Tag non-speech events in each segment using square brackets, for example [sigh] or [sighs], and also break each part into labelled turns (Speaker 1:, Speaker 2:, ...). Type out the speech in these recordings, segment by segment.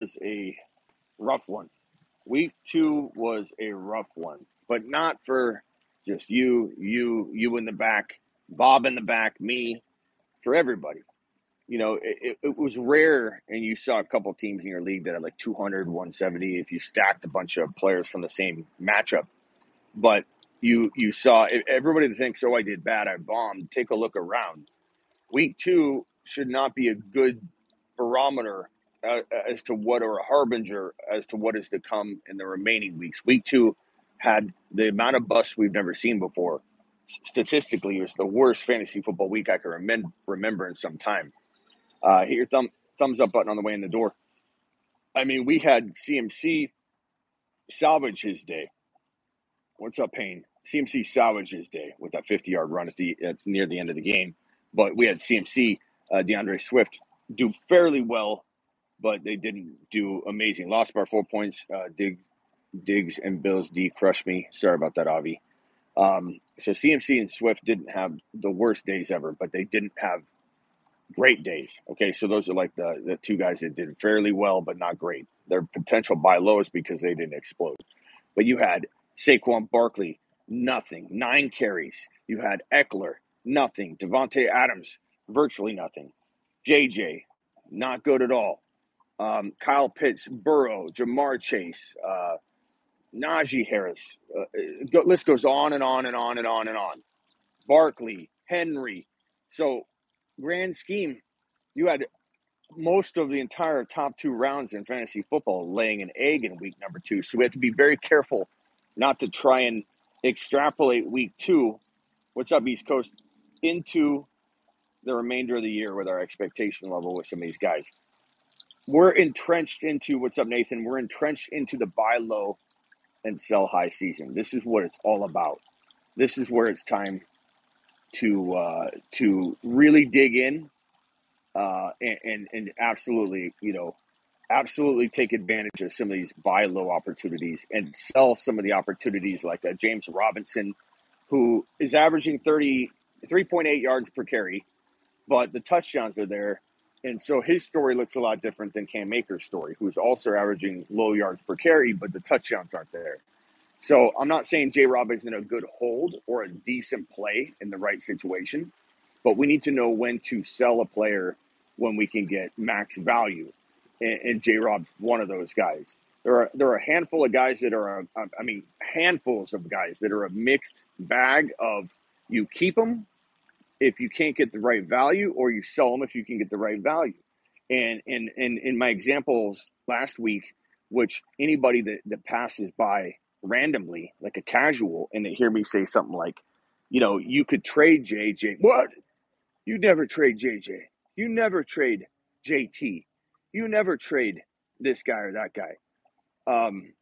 Speaker 1: was a rough one. Week two was a rough one, but not for just you, you, you in the back, Bob in the back, me, for everybody. You know, it, it, was rare, and you saw a couple teams in your league that had like 200, 170 if you stacked a bunch of players from the same matchup. But you you saw everybody that thinks, oh, I did bad, I bombed. Take a look around. Week two should not be a good barometer uh, as to what or a harbinger as to what is to come in the remaining weeks. Week two had the amount of busts we've never seen before. Statistically, it was the worst fantasy football week I can remem- remember in some time. Uh, hit your thumb thumbs up button on the way in the door. I mean, we had CMC salvage his day. What's up, Payne? CMC salvage his day with that 50 yard run at the at, near the end of the game. But we had CMC, uh, D'Andre Swift, do fairly well, but they didn't do amazing. Lost by four points. Uh, Dig, Diggs and Bills D crushed me. Sorry about that, Avi. Um, so CMC and Swift didn't have the worst days ever, but they didn't have great days. Okay, so those are like the, the two guys that did fairly well, but not great. Their potential buy lows because they didn't explode. But you had Saquon Barkley, nothing, nine carries. You had Ekeler, nothing. Davante Adams, virtually nothing. JJ, not good at all. Um, Kyle Pitts, Burrow, Ja'Marr Chase, uh, Najee Harris. Uh, list goes on and on and on and on and on. Barkley, Henry. So, grand scheme, you had most of the entire top two rounds in fantasy football laying an egg in week number two. So we have to be very careful not to try and extrapolate week two, what's up, East Coast, into the remainder of the year with our expectation level with some of these guys. We're entrenched into what's up, Nathan. We're entrenched into the buy low and sell high season. This is what it's all about. This is where it's time to uh, to really dig in uh, and, and and absolutely, you know, absolutely take advantage of some of these buy low opportunities and sell some of the opportunities like a James Robinson, who is averaging 30, 3.8 yards per carry, but the touchdowns are there. And so his story looks a lot different than Cam Akers' story, who's also averaging low yards per carry, but the touchdowns aren't there. So I'm not saying J Rob isn't a good hold or a decent play in the right situation, but we need to know when to sell a player when we can get max value. And, and J Rob's one of those guys. There are there are a handful of guys that are, a, I mean, handfuls of guys that are a mixed bag of you keep them if you can't get the right value, or you sell them if you can get the right value. And and and in my examples last week, which anybody that, that passes by randomly, like a casual, and they hear me say something like, you know, you could trade JJ. What? You never trade JJ. You never trade JT. You never trade this guy or that guy. Um,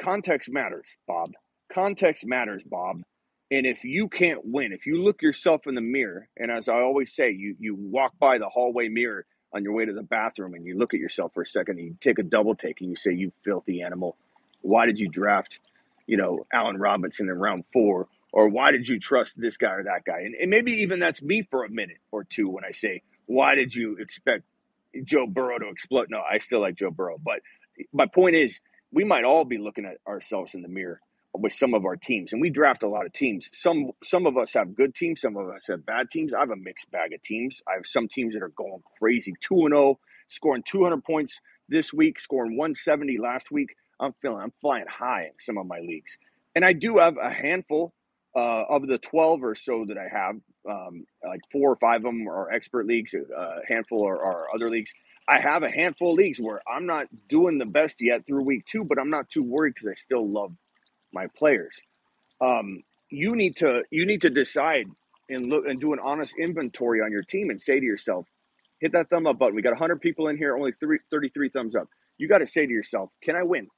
Speaker 1: context matters, Bob. Context matters, Bob. And if you can't win, if you look yourself in the mirror, and as I always say, you you walk by the hallway mirror on your way to the bathroom and you look at yourself for a second and you take a double take and you say, You filthy animal, why did you draft, you know, Allen Robinson in round four? Or why did you trust this guy or that guy? And, and maybe even that's me for a minute or two when I say, Why did you expect Joe Burrow to explode? No, I still like Joe Burrow. But my point is, we might all be looking at ourselves in the mirror with some of our teams, and we draft a lot of teams. Some some of us have good teams, some of us have bad teams. I have a mixed bag of teams. I have some teams that are going crazy, two and zero, scoring two hundred points this week, scoring one seventy last week. I'm feeling I'm flying high in some of my leagues, and I do have a handful uh, of the twelve or so that I have. Um, like four or five of them are expert leagues, a handful are, are other leagues. I have a handful of leagues where I'm not doing the best yet through week two, but I'm not too worried because I still love my players. Um, you need to you need to decide and look and do an honest inventory on your team and say to yourself, hit that thumb up button. We got 100 people in here, only three, 33 thumbs up. You got to say to yourself, can I win?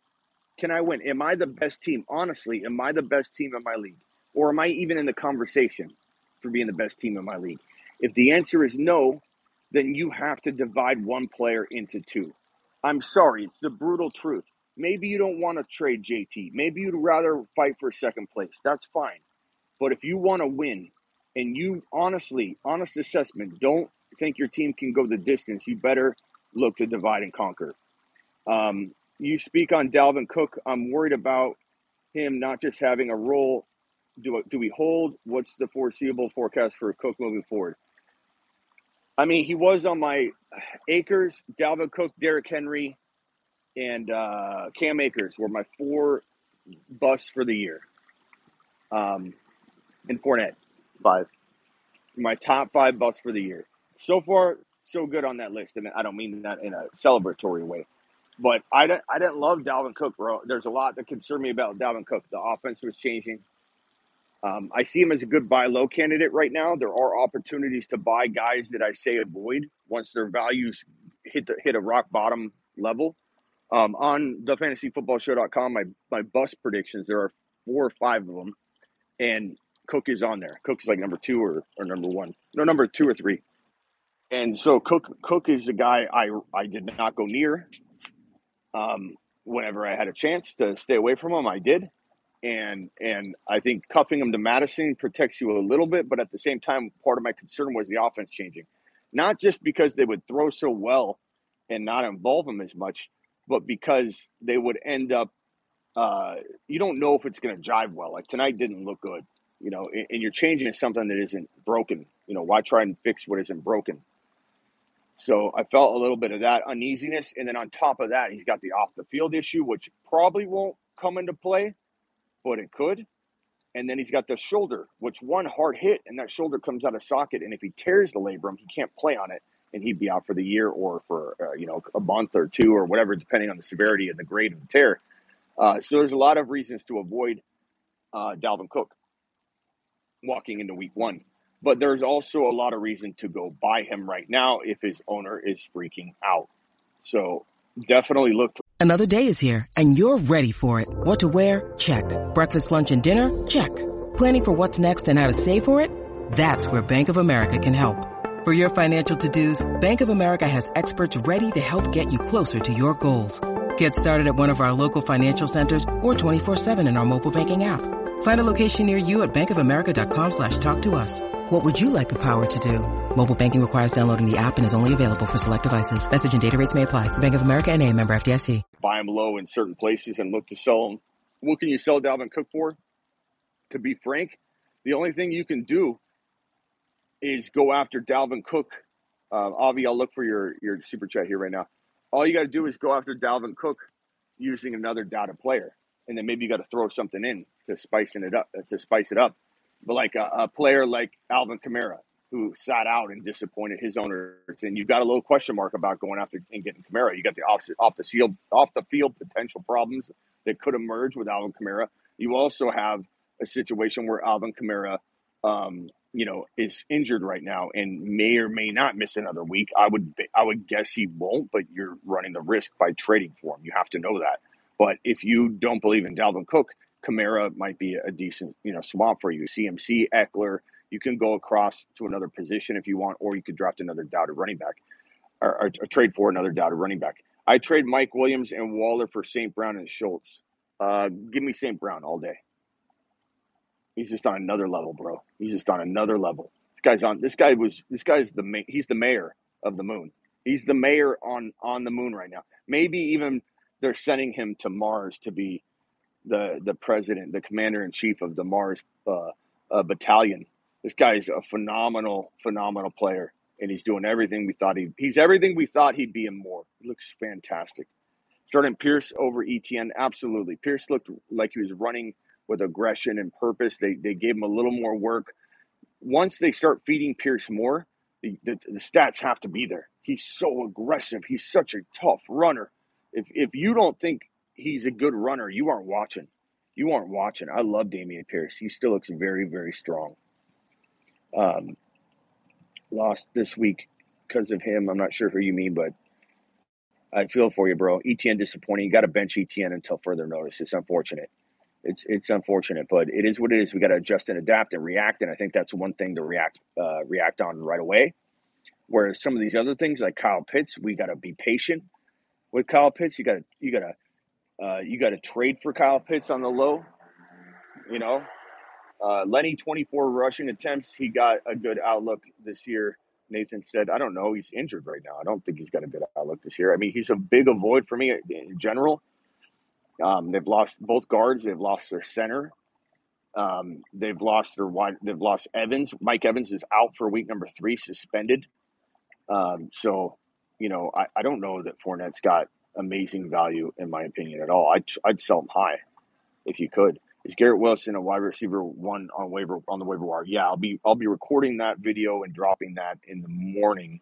Speaker 1: Can I win? Am I the best team? Honestly, am I the best team in my league? Or am I even in the conversation for being the best team in my league? If the answer is no, then you have to divide one player into two. I'm sorry, it's the brutal truth. Maybe you don't want to trade JT. Maybe you'd rather fight for second place. That's fine. But if you want to win and you honestly, honest assessment, don't think your team can go the distance, you better look to divide and conquer. Um, you speak on Dalvin Cook. I'm worried about him not just having a role. Do do we hold? What's the foreseeable forecast for Cook moving forward? I mean, he was on my Acres, Dalvin Cook, Derrick Henry, and uh, Cam Akers were my four busts for the year. Um, and Fournette,
Speaker 2: Five.
Speaker 1: my top five busts for the year. So far, so good on that list, and I don't mean that in a celebratory way. But I didn't, I didn't love Dalvin Cook, bro. There's a lot that concerned me about Dalvin Cook. The offense was changing. Um, I see him as a good buy low candidate right now. There are opportunities to buy guys that I say avoid once their values hit the, hit a rock bottom level. Um, on the fantasyfootballshow.com, my my bust predictions there are four or five of them, and Cook is on there. Cook's like number two or, or number one, no number two or three. And so Cook Cook is a guy I I did not go near. Um, whenever I had a chance to stay away from him, I did. And and I think cuffing him to Mattison protects you a little bit, but at the same time, part of my concern was the offense changing, not just because they would throw so well and not involve him as much, but because they would end up. Uh, you don't know if it's going to jive well. Like tonight didn't look good, you know, and, and you're changing something that isn't broken. You know, why try and fix what isn't broken? So I felt a little bit of that uneasiness. And then on top of that, he's got the off the field issue, which probably won't come into play, but it could. And then he's got the shoulder, which one hard hit and that shoulder comes out of socket. And if he tears the labrum, he can't play on it and he'd be out for the year or for, uh, you know, a month or two or whatever, depending on the severity and the grade of the tear. Uh, so there's a lot of reasons to avoid uh, Dalvin Cook walking into week one. But there's also a lot of reason to go buy him right now if his owner is freaking out. So definitely look.
Speaker 3: Another day is here, and you're ready for it. What to wear? Check. Breakfast, lunch, and dinner? Check. Planning for what's next and how to save for it? That's where Bank of America can help. For your financial to dos, Bank of America has experts ready to help get you closer to your goals. Get started at one of our local financial centers or 24-7 in our mobile banking app. Find a location near you at bankofamerica.com slash talk to us. What would you like the power to do? Mobile banking requires downloading the app and is only available for select devices. Message and data rates may apply. Bank of America and a member FDIC.
Speaker 1: buy them low in certain places and look to sell them. What can you sell Dalvin Cook for? To be frank, the only thing you can do is go after Dalvin Cook. Uh, Avi, I'll look for your, your super chat here right now. All you got to do is go after Dalvin Cook using another data player, and then maybe you got to throw something in to spicing it up. To spice it up, but like a, a player like Alvin Kamara, who sat out and disappointed his owners, and you've got a little question mark about going after and getting Kamara. You got the opposite off the field off the field potential problems that could emerge with Alvin Kamara. You also have a situation where Alvin Kamara, um, you know, is injured right now and may or may not miss another week. I would I would guess he won't, but you're running the risk by trading for him. You have to know that. But if you don't believe in Dalvin Cook, Kamara might be a decent, you know, swamp for you. CMC, Ekeler, you can go across to another position if you want, or you could draft another doubted running back or, or, or trade for another doubted running back. I trade Mike Williams and Waller for St. Brown and Schultz. Uh, give me St. Brown all day. He's just on another level, bro. He's just on another level. This guy's on. This guy was. This guy's the. ma- He's the mayor of the moon. He's the mayor on on the moon right now. Maybe even they're sending him to Mars to be the the president, the commander in chief of the Mars uh, uh, battalion. This guy's a phenomenal, phenomenal player, and he's doing everything we thought he. He's everything we thought he'd be and more. He looks fantastic. Starting Pierce over ETN, absolutely. Pierce looked like he was running with aggression and purpose. They they gave him a little more work. Once they start feeding Pierce more, the, the, the stats have to be there. He's so aggressive. He's such a tough runner. If if you don't think he's a good runner, you aren't watching. You aren't watching. I love Dameon Pierce. He still looks very very strong. Um, lost this week because of him. I'm not sure who you mean, but I feel for you, bro. ETN disappointing. You got to bench ETN until further notice. It's unfortunate. It's it's unfortunate, but it is what it is. We got to adjust and adapt and react, and I think that's one thing to react uh, react on right away. Whereas some of these other things, like Kyle Pitts, we got to be patient with Kyle Pitts. You got to you got to uh, you got to trade for Kyle Pitts on the low. You know, uh, Lenny twenty four rushing attempts. He got a good outlook this year. Nathan said, I don't know. He's injured right now. I don't think he's got a good outlook this year. I mean, he's a big avoid for me in general. Um, they've lost both guards. They've lost their center. Um, they've lost their wide. They've lost Evans. Mike Evans is out for week number three, suspended. Um, so, you know, I, I don't know that Fournette's got amazing value in my opinion at all. I'd I'd sell him high if you could. Is Garrett Wilson a wide receiver one on waiver on the waiver wire? Yeah, I'll be I'll be recording that video and dropping that in the morning.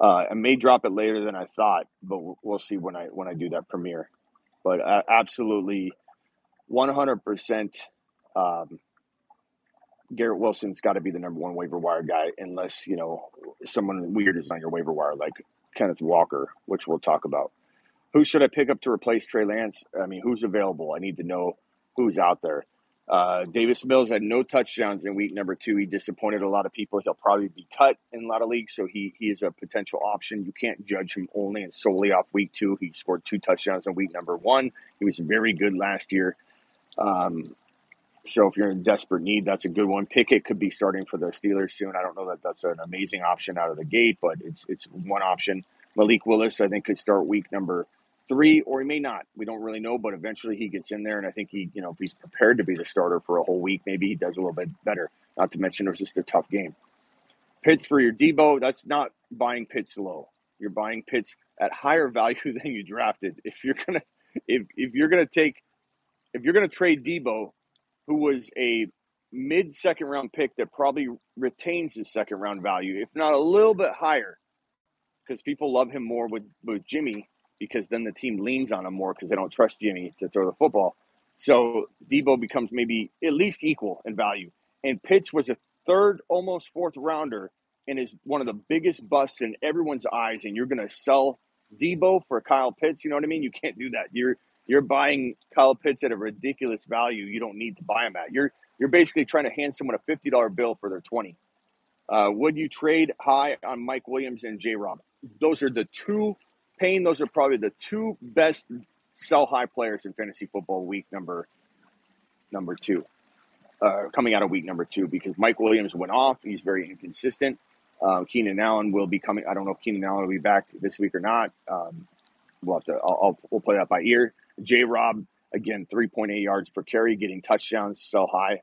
Speaker 1: Uh, I may drop it later than I thought, but we'll see when I when I do that premiere. But uh, absolutely, one hundred percent. Um, Garrett Wilson's got to be the number one waiver wire guy, unless you know someone weird is on your waiver wire, like Kenneth Walker, which we'll talk about. Who should I pick up to replace Trey Lance? I mean, who's available? I need to know who's out there. Uh, Davis Mills had no touchdowns in week number two. He disappointed a lot of people. He'll probably be cut in a lot of leagues, so he he is a potential option. You can't judge him only and solely off week two. He scored two touchdowns in week number one. He was very good last year. Um, so if you're in desperate need, that's a good one. Pickett could be starting for the Steelers soon. I don't know that that's an amazing option out of the gate, but it's it's one option. Malik Willis, I think, could start week number three, or he may not. We don't really know, but eventually he gets in there, and I think he, you know, if he's prepared to be the starter for a whole week, maybe he does a little bit better. Not to mention it was just a tough game. Pitts for your Deebo, that's not buying Pitts low. You're buying Pitts at higher value [laughs] than you drafted. If you're gonna, if if you're gonna take, if you're gonna trade Deebo, who was a mid second round pick that probably retains his second round value, if not a little bit higher, because people love him more with with Jimmy because then the team leans on him more because they don't trust Jimmy to throw the football. So Deebo becomes maybe at least equal in value. And Pitts was a third, almost fourth rounder and is one of the biggest busts in everyone's eyes. And you're going to sell Deebo for Kyle Pitts. You know what I mean? You can't do that. You're you're buying Kyle Pitts at a ridiculous value. You don't need to buy him at. You're you're basically trying to hand someone a fifty dollar bill for their twenty. Uh, would you trade high on Mike Williams and J. Rob? Those are the two Payne, those are probably the two best sell high players in fantasy football week number number two. Uh, coming out of week number two because Mike Williams went off. He's very inconsistent. Um, Keenan Allen will be coming. I don't know if Keenan Allen will be back this week or not. Um, we'll have to. I'll, I'll, we'll play that by ear. J. Rob again, three point eight yards per carry, getting touchdowns so high.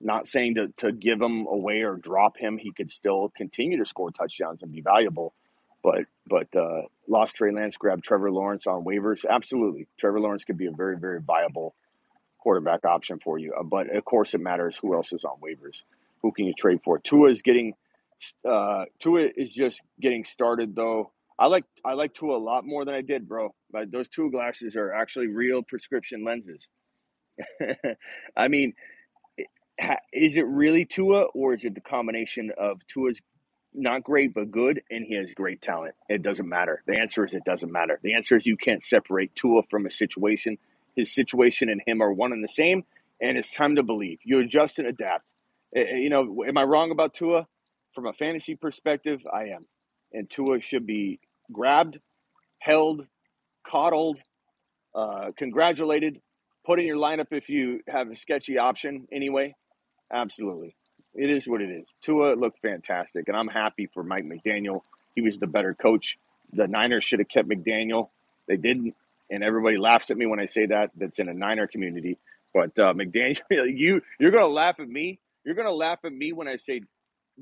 Speaker 1: Not saying to to give him away or drop him. He could still continue to score touchdowns and be valuable. But but uh, lost Trey Lance, grabbed Trevor Lawrence on waivers. Absolutely, Trevor Lawrence could be a very very viable quarterback option for you. Uh, but of course, it matters who else is on waivers. Who can you trade for? Tua is getting uh, Tua is just getting started though. I like I like Tua a lot more than I did, bro. But those Tua glasses are actually real prescription lenses. [laughs] I mean, is it really Tua or is it the combination of Tua's not great but good, and he has great talent. It doesn't matter. The answer is it doesn't matter. The answer is you can't separate Tua from a situation. His situation and him are one and the same, and it's time to believe. You adjust and adapt. Eh, eh, you know, am I wrong about Tua? From a fantasy perspective, I am. And Tua should be grabbed, held, coddled, uh, congratulated, put in your lineup if you have a sketchy option anyway. Absolutely. It is what it is. Tua looked fantastic, and I'm happy for Mike McDaniel. He was the better coach. The Niners should have kept McDaniel. They didn't, and everybody laughs at me when I say that. That's in a Niner community. But uh, [laughs] McDaniel, you you're gonna laugh at me. You're gonna laugh at me when I say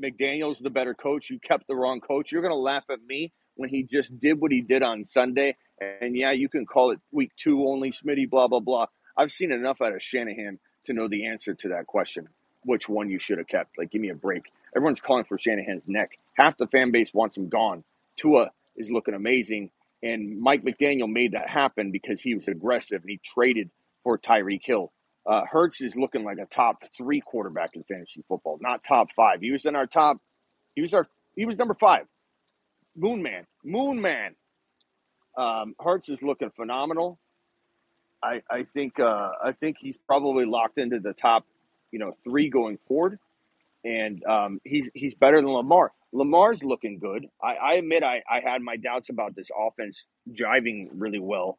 Speaker 1: McDaniel's the better coach. You kept the wrong coach. You're gonna laugh at me when he just did what he did on Sunday. And yeah, you can call it week two only, Smitty, blah blah blah. I've seen enough out of Shanahan to know the answer to that question which one you should have kept. Like, give me a break. Everyone's calling for Shanahan's neck. Half the fan base wants him gone. Tua is looking amazing. And Mike McDaniel made that happen because he was aggressive and he traded for Tyreek Hill. Uh, Hurts is looking like a top three quarterback in fantasy football, not top five. He was in our top. He was our. He was number five. Moon Man. Moon Man. Um, Hurts is looking phenomenal. I, I think uh, I think he's probably locked into the top you know, three going forward. And um, he's he's better than Lamar. Lamar's looking good. I, I admit I, I had my doubts about this offense driving really well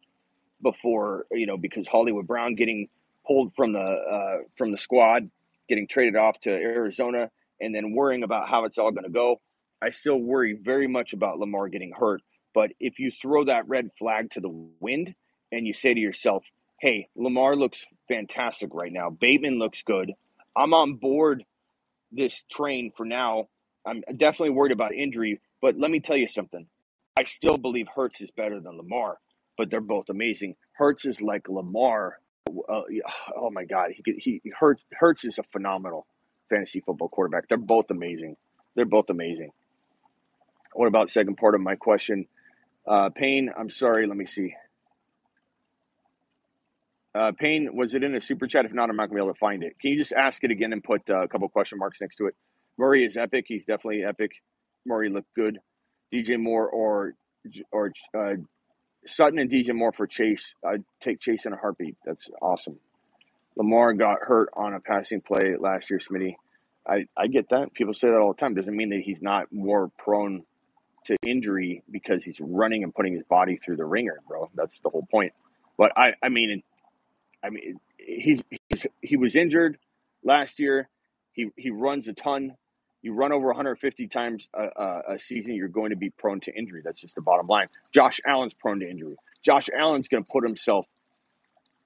Speaker 1: before, you know, because Hollywood Brown getting pulled from the uh, from the squad, getting traded off to Arizona, and then worrying about how it's all going to go. I still worry very much about Lamar getting hurt. But if you throw that red flag to the wind and you say to yourself, hey, Lamar looks fantastic right now, Bateman looks good, I'm on board this train for now. I'm definitely worried about injury, but let me tell you something. I still believe Hurts is better than Lamar, but they're both amazing. Hurts is like Lamar. Uh, oh my God, he he Hurts Hurts is a phenomenal fantasy football quarterback. They're both amazing. They're both amazing. What about second part of my question? Uh, Payne, I'm sorry. Let me see. Uh, Payne, was it in the super chat? If not, I'm not gonna be able to find it. Can you just ask it again and put uh, a couple question marks next to it? Murray is epic. He's definitely epic. Murray looked good. DJ Moore or or uh, Sutton and DJ Moore for Chase. I'd take Chase in a heartbeat. That's awesome. Lamar got hurt on a passing play last year, Smitty. I, I get that. People say that all the time. Doesn't mean that he's not more prone to injury because he's running and putting his body through the ringer, bro. That's the whole point. But I, I mean, I mean, he's, he's he was injured last year. He he runs a ton. You run over 150 times a, a, a season, you're going to be prone to injury. That's just the bottom line. Josh Allen's prone to injury. Josh Allen's going to put himself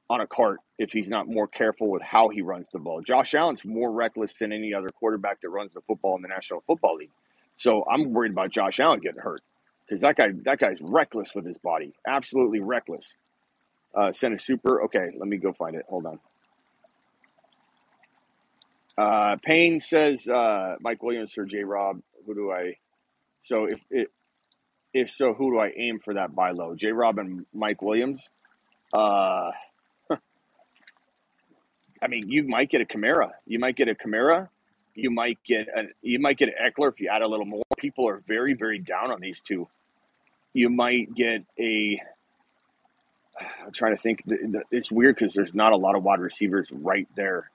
Speaker 1: on a cart if he's not more careful with how he runs the ball. Josh Allen's more reckless than any other quarterback that runs the football in the National Football League. So I'm worried about Josh Allen getting hurt because that guy that guy's reckless with his body, absolutely reckless. Uh, send a super. Okay, let me go find it. Hold on. Uh, Payne says uh, Mike Williams or J. Rob. Who do I? So if it, if so, who do I aim for that buy low? J. Rob and Mike Williams. Uh, [laughs] I mean, you might get a Kamara. You might get a Kamara. You might get a you might get an Ekeler if you add a little more. People are very very down on these two. You might get a. I'm trying to think. It's weird because there's not a lot of wide receivers right there.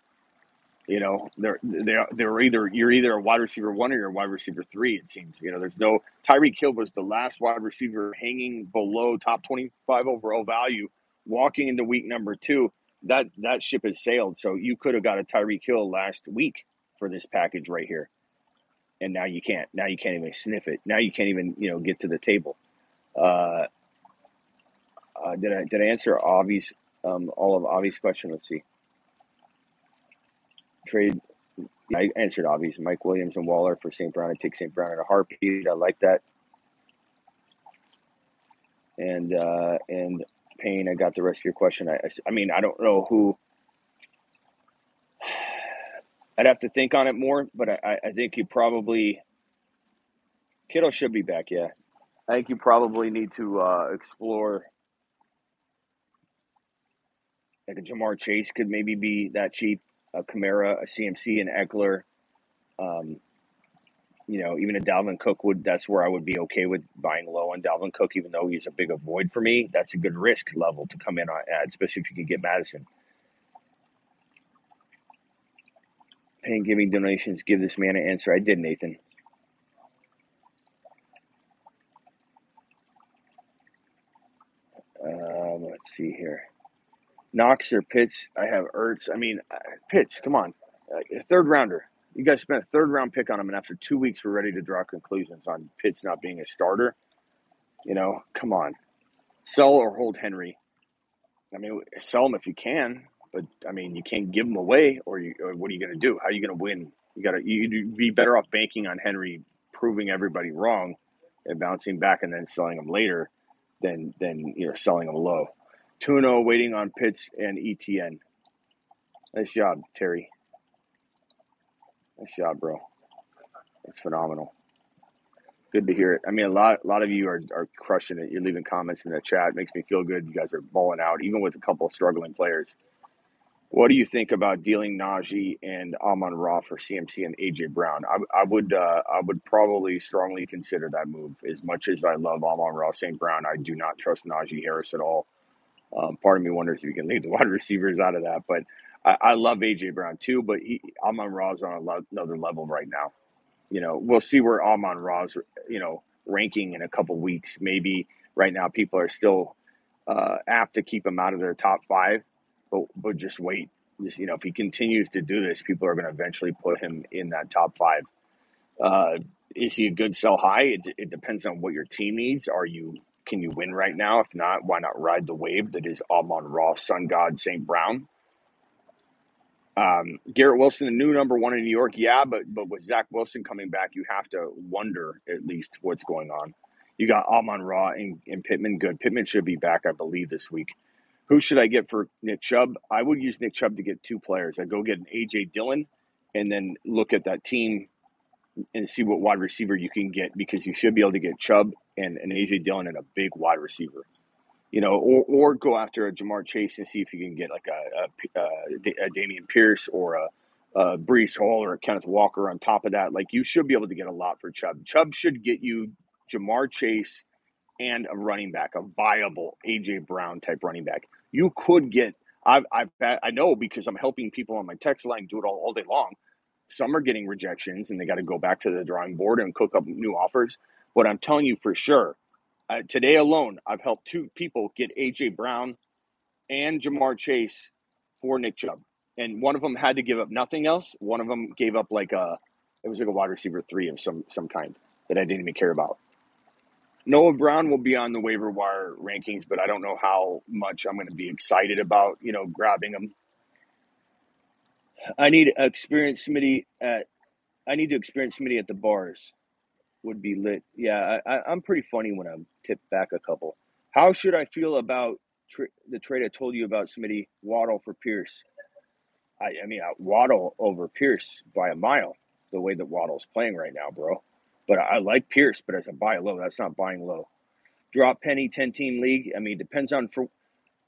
Speaker 1: You know, they're they're they're either you're either a wide receiver one or you're a wide receiver three. It seems. You know, there's no Tyreek Hill was the last wide receiver hanging below top 25 overall value, walking into week number two that that ship has sailed. So you could have got a Tyreek Hill last week for this package right here, and now you can't. Now you can't even sniff it. Now you can't even you know get to the table. Uh, uh, did I did I answer Avi's um, all of Avi's question? Let's see. Trade. I answered Avi's. Mike Williams and Waller for St. Brown. I take St. Brown in a heartbeat. I like that. And uh, and Payne. I got the rest of your question. I, I, I mean, I don't know who. [sighs] I'd have to think on it more, but I, I think you probably Kittle should be back. Yeah, I think you probably need to uh, explore like a Ja'Marr Chase could maybe be that cheap, a Kamara, a CMC, and Ekeler. Um, you know, even a Dalvin Cook would, that's where I would be okay with buying low on Dalvin Cook, even though he's a big avoid for me. That's a good risk level to come in on at, especially if you can get Mattison. Paying giving donations, give this man an answer. I did, Nathan. Um, let's see here. Knox or Pitts? I have Ertz. I mean, uh, Pitts, come on. Uh, third rounder. You guys spent a third round pick on him, and after two weeks, we're ready to draw conclusions on Pitts not being a starter. You know, come on, sell or hold Henry. I mean, sell him if you can, but I mean, you can't give him away, or, you, or what are you going to do? How are you going to win? You got to you'd be better off banking on Henry proving everybody wrong and bouncing back and then selling him later than than you know selling him low. Tuno waiting on Pitts and ETN. Nice job, Terry. Nice job, bro. That's phenomenal. Good to hear it. I mean, a lot, a lot of you are, are crushing it. You're leaving comments in the chat. It makes me feel good. You guys are balling out, even with a couple of struggling players. What do you think about dealing Najee and Amon Ra for CMC and AJ Brown? I, I would, uh, I would probably strongly consider that move. As much as I love Amon Ra St. Brown, I do not trust Najee Harris at all. Um, part of me wonders if you can leave the [laughs] wide receivers out of that, but I, I love AJ Brown too, but he Amon Ra's on lo- another level right now. You know, we'll see where Amon Ra's you know ranking in a couple weeks. Maybe right now people are still uh, apt to keep him out of their top five, but but just wait. Just, you know, if he continues to do this, people are going to eventually put him in that top five. Uh, Is he a good sell high? It, it depends on what your team needs. Are you can you win right now? If not, why not ride the wave that is Amon Ra, Sun God, St. Brown? Um, Garrett Wilson, the new number one in New York, yeah, but but with Zach Wilson coming back, you have to wonder at least what's going on. You got Amon Ra and, and Pittman. Good. Pittman should be back, I believe, this week. Who should I get for Nick Chubb? I would use Nick Chubb to get two players. I go get an AJ Dillon, and then look at that team and see what wide receiver you can get because you should be able to get Chubb and an AJ Dillon and a big wide receiver. You know, or, or go after a Ja'Marr Chase and see if you can get like a, a, a, a Dameon Pierce or a, a Breece Hall or a Kenneth Walker on top of that. Like you should be able to get a lot for Chubb. Chubb should get you Ja'Marr Chase and a running back, a viable AJ Brown type running back. You could get. I've, I've I know because I'm helping people on my text line do it all, all day long some are getting rejections and they got to go back to the drawing board and cook up new offers. But I'm telling you for sure, uh, today alone, I've helped two people get AJ Brown and Ja'Marr Chase for Nick Chubb. And one of them had to give up nothing else. One of them gave up like a, it was like a wide receiver three of some some kind that I didn't even care about. Noah Brown will be on the waiver wire rankings, but I don't know how much I'm going to be excited about, you know, grabbing him I need experience somebody at. I need to experience somebody at the bars. Would be lit. Yeah, I, I, I'm pretty funny when I'm tipped back a couple. How should I feel about the trade I told you about? Somebody Waddle for Pierce. I, I mean, I Waddle over Pierce by a mile. The way that Waddle's playing right now, bro. But I, I like Pierce, but as a buy low, that's not buying low. Drop penny ten team league. I mean, depends on for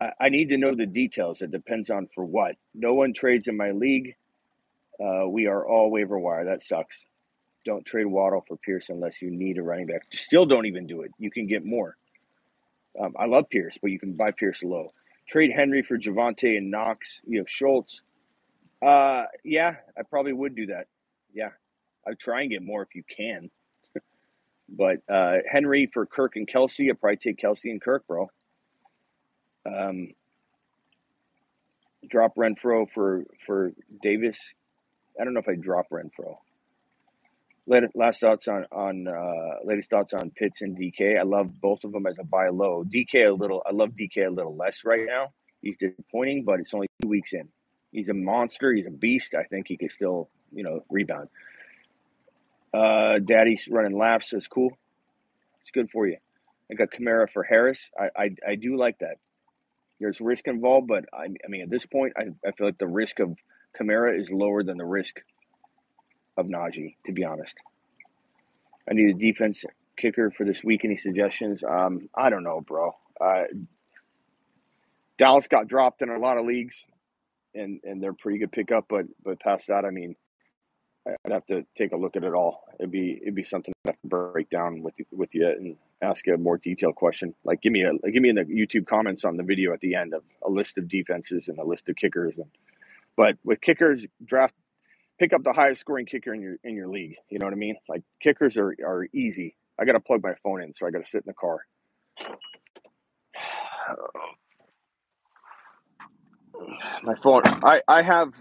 Speaker 1: I, I need to know the details. It depends on for what. No one trades in my league. Uh, we are all waiver wire. That sucks. Don't trade Waddle for Pierce unless you need a running back. Still don't even do it. You can get more. Um, I love Pierce, but you can buy Pierce low. Trade Henry for Javonte and Knox. You have Schultz. Uh, yeah, I probably would do that. Yeah, I'd try and get more if you can. [laughs] but uh, Henry for Kirk and Kelce, I'd probably take Kelce and Kirk, bro. Um, drop Renfrow for for Davis. I don't know if I drop Renfrow. Last thoughts on on uh, latest thoughts on Pitts and DK. I love both of them as a buy low. DK a little. I love DK a little less right now. He's disappointing, but it's only two weeks in. He's a monster. He's a beast. I think he could still, you know, rebound. Uh, Daddy's running laps. Is cool. It's good for you. I got Kamara for Harris. I, I I do like that. There's risk involved, but I, I mean, at this point, I, I feel like the risk of Kamara is lower than the risk of Najee, to be honest. I need a defense kicker for this week. Any suggestions? Um, I don't know, bro. Uh, Dallas got dropped in a lot of leagues, and and they're pretty good pickup. But but past that, I mean, I'd have to take a look at it all. It'd be it'd be something to break down with with you and ask a more detailed question. Like give me a give me in the YouTube comments on the video at the end of a list of defenses and a list of kickers. And but with kickers, draft pick up the highest scoring kicker in your in your league. You know what I mean? Like kickers are are easy. I got to plug my phone in, so I got to sit in the car. [sighs] My phone. I I have.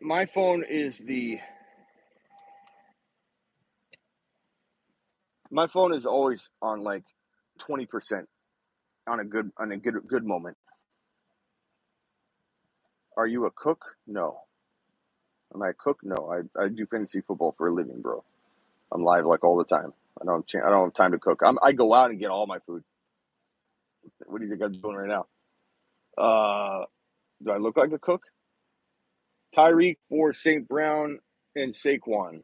Speaker 1: My phone is the my phone is always on like 20% on a good on a good good moment. Are you a cook? No. Am I a cook? No. I, I do fantasy football for a living, bro. I'm live like all the time. I don't have, I don't have time to cook. I'm, I go out and get all my food. What do you think I'm doing right now? Uh, do I look like a cook? Tyreek for St. Brown and Saquon.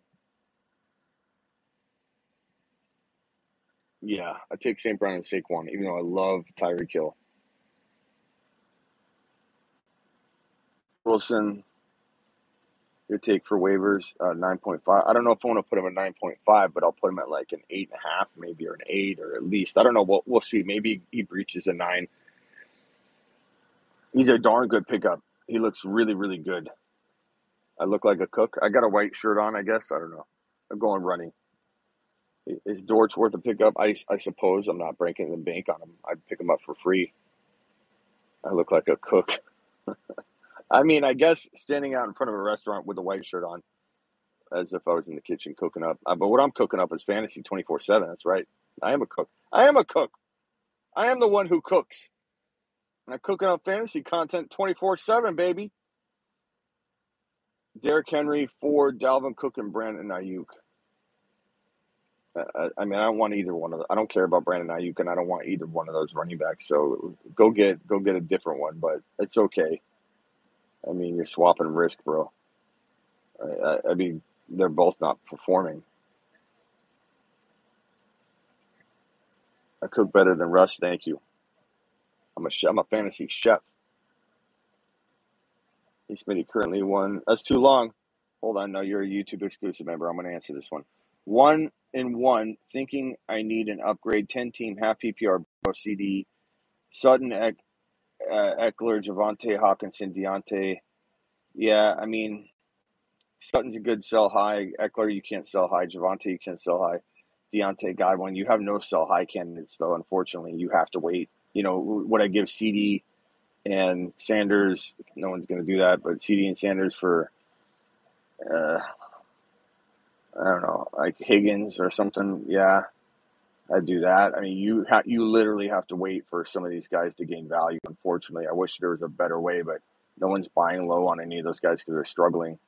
Speaker 1: Yeah, I take St. Brown and Saquon, even though I love Tyreek Hill. Wilson, your take for waivers, uh, 9.5. I don't know if I want to put him at 9.5, but I'll put him at like an 8.5, maybe, or an 8, or at least. I don't know. We'll, we'll see. Maybe he breaches a 9. He's a darn good pickup. He looks really, really good. I look like a cook. I got a white shirt on, I guess. I don't know. I'm going running. Is Dortch worth a pickup? I, I suppose. I'm not breaking the bank on him. I'd pick him up for free. I look like a cook. [laughs] I mean, I guess standing out in front of a restaurant with a white shirt on as if I was in the kitchen cooking up. Uh, but what I'm cooking up is fantasy 24 7. That's right. I am a cook. I am a cook. I am the one who cooks. And I'm cooking up fantasy content 24 7, baby. Derrick Henry, Ford, Dalvin Cook, and Brandon Aiyuk. I, mean, I don't want either one of. The, I don't care about Brandon Aiyuk, and I don't want either one of those running backs. So go get go get a different one, but it's okay. I mean, you're swapping risk, bro. I, I, I mean, they're both not performing. I cook better than Russ. Thank you. I'm a chef, I'm a fantasy chef. He's Smitty currently one. That's too long. Hold on, no, you're a YouTube exclusive member. I'm going to answer this one. One in one, thinking I need an upgrade. Ten team half PPR CD. Sutton, Eck, uh, Ekeler, Javonte, Hockenson, Diontae. Yeah, I mean, Sutton's a good sell high. Ekeler, you can't sell high. Javonte, you can't sell high. Diontae, Godwin, you have no sell high candidates though. Unfortunately, you have to wait. You know, what I give CD and Sanders? No one's going to do that, but CD and Sanders for, uh, I don't know, like Higgins or something. Yeah, I'd do that. I mean, you ha- you literally have to wait for some of these guys to gain value. Unfortunately, I wish there was a better way, but no one's buying low on any of those guys because they're struggling.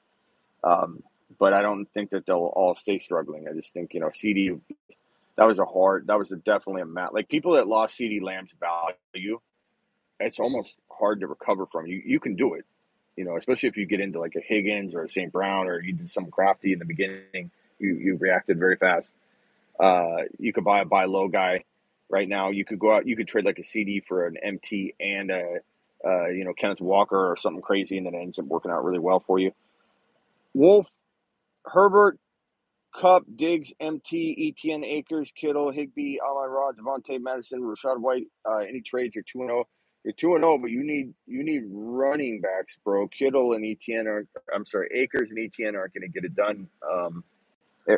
Speaker 1: Um, but I don't think that they'll all stay struggling. I just think you know CD. That was a hard. That was a definitely a mat. Like people that lost CeeDee Lamb's value, it's almost hard to recover from. You you can do it, you know, especially if you get into like a Higgins or a St. Brown or you did some crafty in the beginning. You you reacted very fast. Uh, you could buy a buy low guy right now. You could go out. You could trade like a CD for an MT and a uh, you know Kenneth Walker or something crazy, and then ends up working out really well for you. Wolf, Herbert, Kupp, Diggs, MT, ETN, Akers, Kittle, Higbee, Amon Ra, Devontae Madison, Rachaad White. Uh, any trades? You're two and zero. You're two and zero, but you need you need running backs, bro. Kittle and ETN are. I'm sorry, Akers and ETN aren't going to get it done. Um,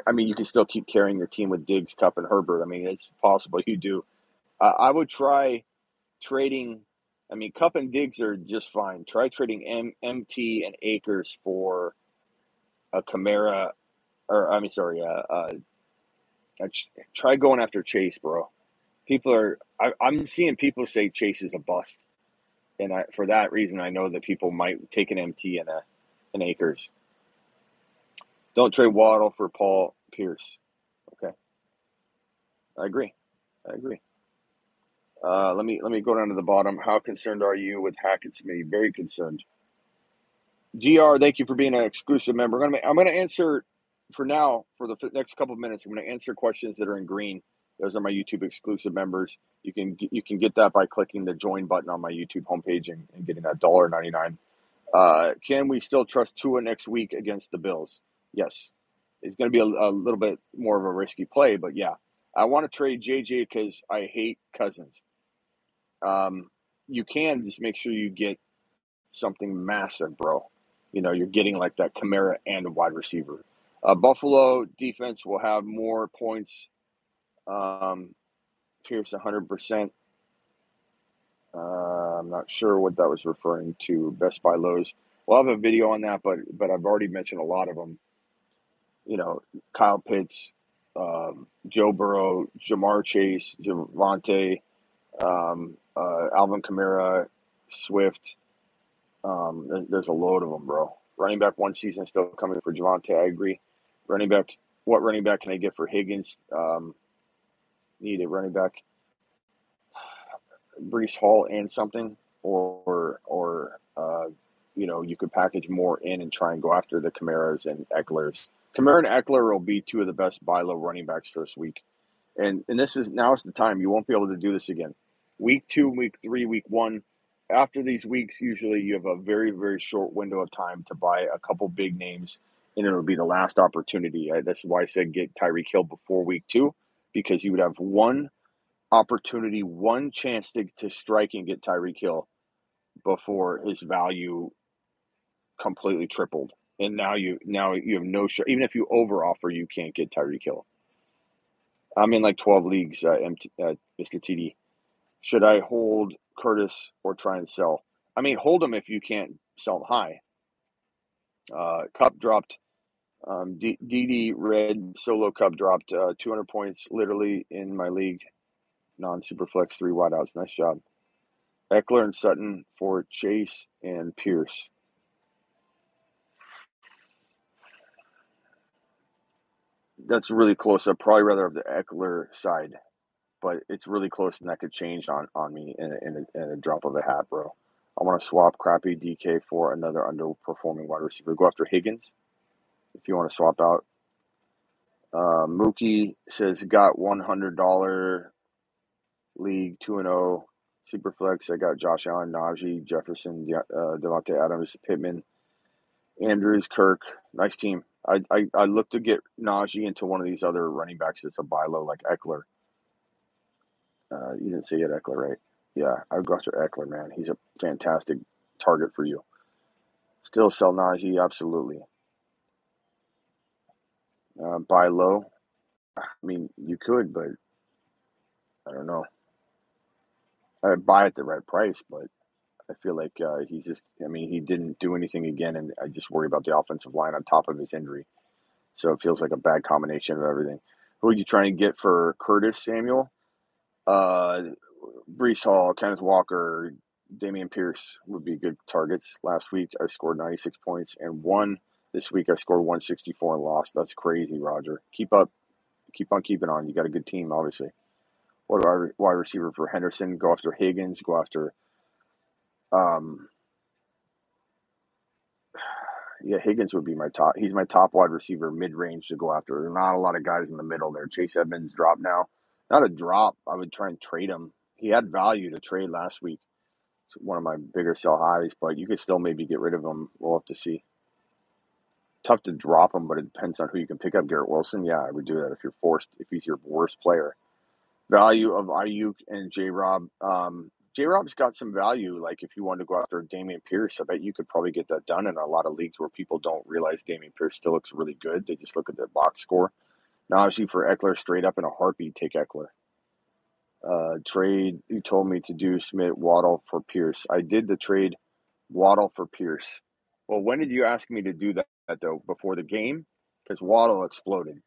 Speaker 1: I mean, you can still keep carrying your team with Diggs, Kupp, and Herbert. I mean, it's possible you do. Uh, I would try trading. I mean, Kupp and Diggs are just fine. Try trading M- MT and Akers for a Kamara, or I mean, sorry, uh, uh, try going after Chase, bro. People are. I, I'm seeing people say Chase is a bust, and I, for that reason, I know that people might take an MT and a an Akers. Don't trade Waddle for Paul Pierce. Okay, I agree. I agree. Uh, let me let me go down to the bottom. How concerned are you with Hackett Smitty? Very concerned. Gr, thank you for being an exclusive member. I'm gonna I'm gonna answer for now for the next couple of minutes. I'm gonna answer questions that are in green. Those are my YouTube exclusive members. You can you can get that by clicking the join button on my YouTube homepage and, and getting that dollar ninety nine. Uh, can we still trust Tua next week against the Bills? Yes, it's going to be a, a little bit more of a risky play, but yeah, I want to trade JJ because I hate Cousins. Um, you can just make sure you get something massive, bro. You know, you're getting like that Kamara and a wide receiver. Uh, Buffalo defense will have more points. Um, Pierce 100%. Uh, I'm not sure what that was referring to. Best Buy lows. We'll have a video on that, but but I've already mentioned a lot of them. You know, Kyle Pitts, um, Joe Burrow, Ja'Marr Chase, Javonte, um, uh, Alvin Kamara, Swift, um, there's a load of them, bro. Running back one season still coming for Javonte. I agree. Running back, what running back can I get for Higgins? Um, need a running back, Breece Hall and something, or or uh, you know you could package more in and try and go after the Kamaras and Ekelers. Kamara and Ekeler will be two of the best buy low running backs for this week, and and this is now is the time. You won't be able to do this again. Week two, week three, week one after these weeks, usually you have a very, very short window of time to buy a couple big names, and it'll be the last opportunity. That's why I said get Tyreek Hill before week two, because you would have one opportunity, one chance to, to strike and get Tyreek Hill before his value completely tripled. And now you now you have no shot. Even if you over offer, you can't get Tyreek Hill. I'm in like 12 leagues, uh, MT, uh, Mr. TD. Should I hold Curtis or try and sell? I mean, hold them if you can't sell them high. Uh, Kupp dropped Um, D- DD Red Solo Cup dropped uh, 200 points literally in my league. Non Superflex, three wideouts. Nice job. Ekeler and Sutton for Chase and Pierce. That's really close. I'd probably rather have the Ekeler side, but it's really close, and that could change on, on me in a, in, a, in a drop of a hat, bro. I want to swap crappy DK for another underperforming wide receiver. Go after Higgins if you want to swap out. Uh, Mookie says got one hundred dollar league two and oh. super flex. I got Josh Allen, Najee, Jefferson, De- uh, Davante Adams, Pittman, Andrews, Kirk. Nice team. I, I I look to get Najee into one of these other running backs that's a buy low like Ekeler. Uh, you didn't see it, Ekeler, right? Yeah, I would go after Ekeler, man. He's a fantastic target for you. Still sell Najee, absolutely. Uh, buy low. I mean, you could, but I don't know. I'd buy at the right price, but I feel like uh, he's just. I mean, he didn't do anything again, and I just worry about the offensive line on top of his injury. So it feels like a bad combination of everything. Who are you trying to get for Curtis Samuel? Uh, Breece Hall, Kenneth Walker, Dameon Pierce would be good targets. Last week I scored 96 points and one. This week I scored 164 and lost. That's crazy, Roger. Keep up. Keep on keeping on. You got a good team, obviously. What about wide receiver for Henderson? Go after Higgins. Go after. Um, [sighs] yeah, Higgins would be my top. He's my top wide receiver, mid range to go after. There's not a lot of guys in the middle there. Chase Edmonds dropped now. Not a drop. I would try and trade him. He had value to trade last week. It's one of my bigger sell highs, but you could still maybe get rid of him. We'll have to see. Tough to drop him, but it depends on who you can pick up. Garrett Wilson, yeah, I would do that if you're forced. If he's your worst player, value of Aiyuk and J Rob. Um, J Rob's got some value. Like if you wanted to go after Dameon Pierce, I bet you could probably get that done in a lot of leagues where people don't realize Dameon Pierce still looks really good. They just look at the box score. Now, obviously, for Ekeler, straight up in a heartbeat, take Ekeler. Uh, trade you told me to do Smith Waddle for Pierce. I did the trade Waddle for Pierce. Well, when did you ask me to do that, though? Before the game? Because Waddle exploded.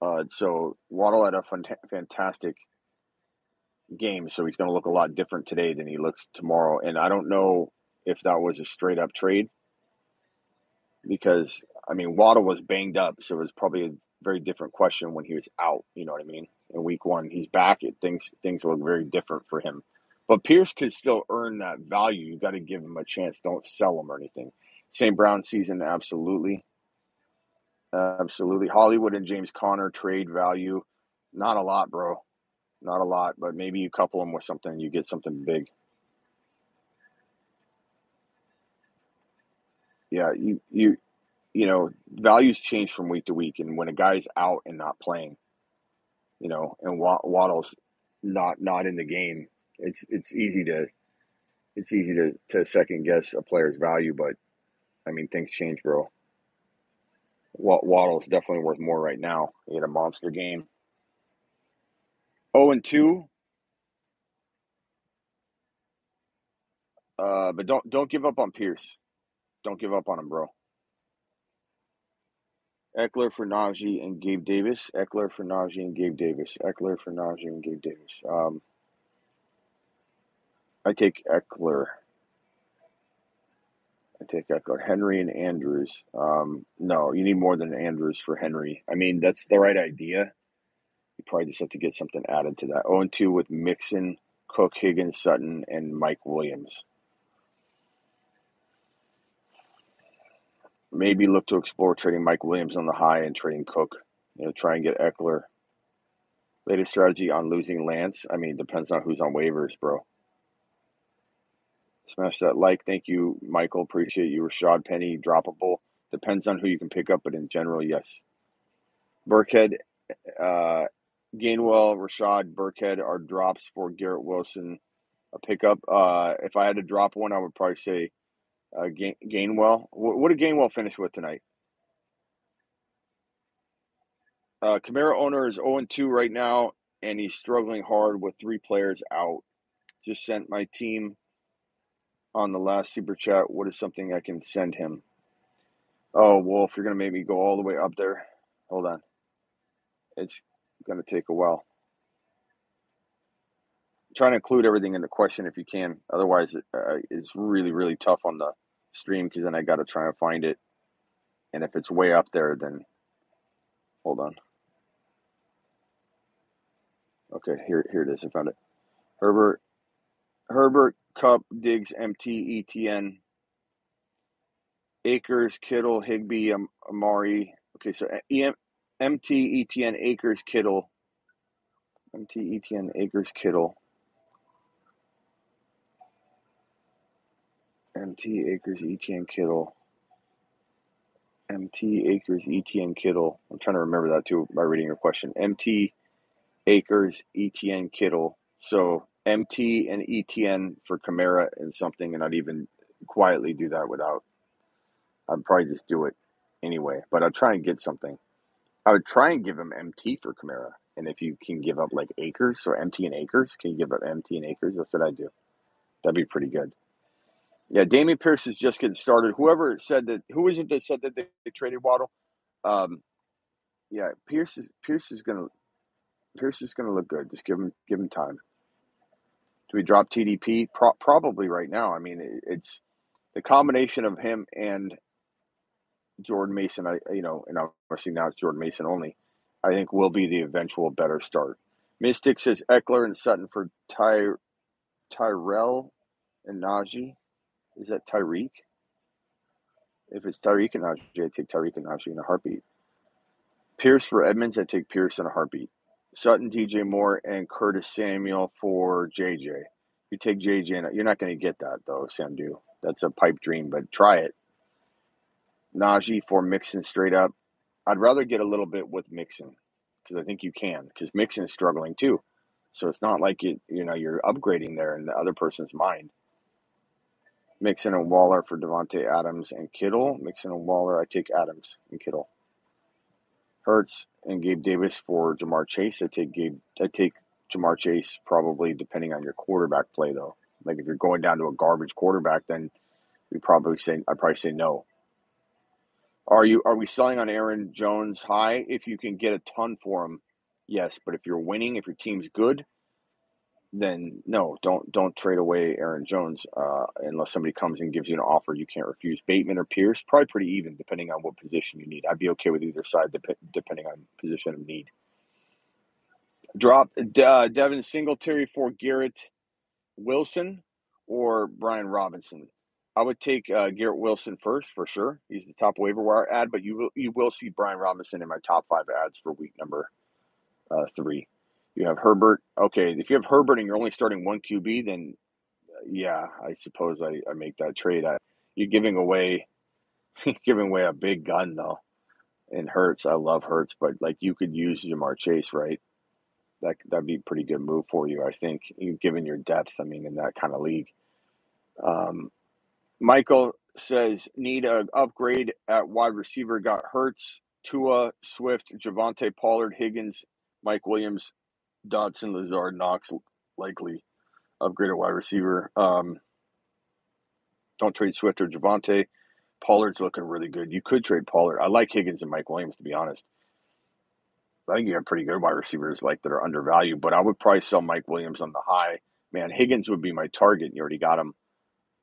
Speaker 1: Uh, so Waddle had a fantastic game, so he's going to look a lot different today than he looks tomorrow. And I don't know if that was a straight up trade because I mean Waddle was banged up, so it was probably a very different question when he was out. You know what I mean? In week one, he's back. It things things look very different for him. But Pierce could still earn that value. You got to give him a chance. Don't sell him or anything. St. Brown season, absolutely, absolutely. Hollywood and James Conner trade value, not a lot, bro. Not a lot, but maybe you couple them with something, you get something big. Yeah, you you you know, values change from week to week, and when a guy's out and not playing, you know, and Waddle's not not in the game, it's it's easy to it's easy to, to second guess a player's value, but I mean things change, bro. Waddle is definitely worth more right now. He had a monster game. Oh and two. Uh, but don't don't give up on Pierce. Don't give up on him, bro. Ekeler for Najee and Gabe Davis. Ekeler for Najee and Gabe Davis. Ekeler for Najee and Gabe Davis. Um, I take Ekeler. I take Ekeler. Henry and Andrews. Um, no, you need more than Andrews for Henry. I mean, that's the right idea. You probably just have to get something added to that. 0 2 with Mixon, Cook, Higgins, Sutton, and Mike Williams. maybe look to explore trading Mike Williams on the high and trading Cook. You know, try and get Ekeler. Latest strategy on losing Lance. I mean, depends on who's on waivers, bro. Smash that like. Thank you, Michael. Appreciate you. Rashad Penny, droppable. Depends on who you can pick up, but in general, yes. Burkhead, uh, Gainwell, Rashad, Burkhead are drops for Garrett Wilson. A pickup. Uh, if I had to drop one, I would probably say uh, Gain- Gainwell. What did Gainwell finish with tonight? Uh, Kamara owner is 0 2 right now, and he's struggling hard with three players out. Just sent my team on the last super chat. What is something I can send him? Oh, Wolf, you're gonna make me go all the way up there. Hold on, it's gonna take a while. Trying to include everything in the question if you can. Otherwise, it, uh, it's really really tough on the stream because then I got to try and find it. And if it's way up there, then hold on. Okay, here here it is. I found it. Herbert Herbert Kupp Diggs MT ETN Akers Kittle Higbee Amari. Okay, so uh, EM, MT ETN Akers Kittle MT ETN Akers Kittle MT Akers ETN Kittle MT Akers ETN Kittle. I'm trying to remember that too by reading your question. MT Akers ETN Kittle. So MT and ETN for Kamara and something, and I'd even quietly do that without. I'd probably just do it anyway, but I'd try and get something. I would try and give him MT for Kamara, and if you can give up like Akers, so MT and Akers, can you give up MT and Akers? That's what I do. That'd be pretty good. Yeah, Dameon Pierce is just getting started. Whoever said that, who is it that said that they, they traded Waddle? Um, yeah, Pierce is Pierce is gonna Pierce is gonna look good. Just give him give him time. Do we drop TDP? Pro- probably right now. I mean, it's the combination of him and Jordan Mason. I you know, and obviously now it's Jordan Mason only. I think will be the eventual better start. Mystic says Ekeler and Sutton for Ty Tyrell and Najee. Is that Tyreek? If it's Tyreek and Najee, I take Tyreek and Najee in a heartbeat. Pierce for Edmonds, I take Pierce in a heartbeat. Sutton, DJ Moore, and Curtis Samuel for JJ. You take JJ, you're not going to get that though, Sandu. That's a pipe dream, but try it. Najee for Mixon straight up. I'd rather get a little bit with Mixon because I think you can because Mixon is struggling too. So it's not like it, you know you're upgrading there in the other person's mind. Mixon and Waller for Davante Adams and Kittle. Mixon and Waller, I take Adams and Kittle. Hurts and Gabe Davis for Ja'Marr Chase. I take Gabe. I take Ja'Marr Chase probably depending on your quarterback play though. Like if you're going down to a garbage quarterback, then we probably say I probably say no. Are you are we selling on Aaron Jones high? If you can get a ton for him, yes. But if you're winning, if your team's good, then no, don't don't trade away Aaron Jones uh, unless somebody comes and gives you an offer you can't refuse. Bateman or Pierce, probably pretty even depending on what position you need. I'd be okay with either side depending on position of need. Drop uh, Devin Singletary for Garrett Wilson or Brian Robinson. I would take uh, Garrett Wilson first for sure. He's the top waiver wire ad, but you will you will see Brian Robinson in my top five ads for week number uh, three. You have Herbert. Okay, if you have Herbert and you're only starting one QB, then uh, yeah, I suppose I, I make that trade. I, you're giving away [laughs] giving away a big gun though. And Hurts, I love Hurts, but like you could use Ja'Marr Chase, right? That that'd be a pretty good move for you, I think, given your depth. I mean, in that kind of league. Um, Michael says need a upgrade at wide receiver. Got Hurts, Tua, Swift, Javonte Pollard, Higgins, Mike Williams, Dotson, Lazard, Knox, likely upgrade a wide receiver. Um, don't trade Swift or Javonte. Pollard's looking really good. You could trade Pollard. I like Higgins and Mike Williams to be honest. I think you have pretty good wide receivers like that are undervalued, but I would probably sell Mike Williams on the high. Man, Higgins would be my target. You already got him.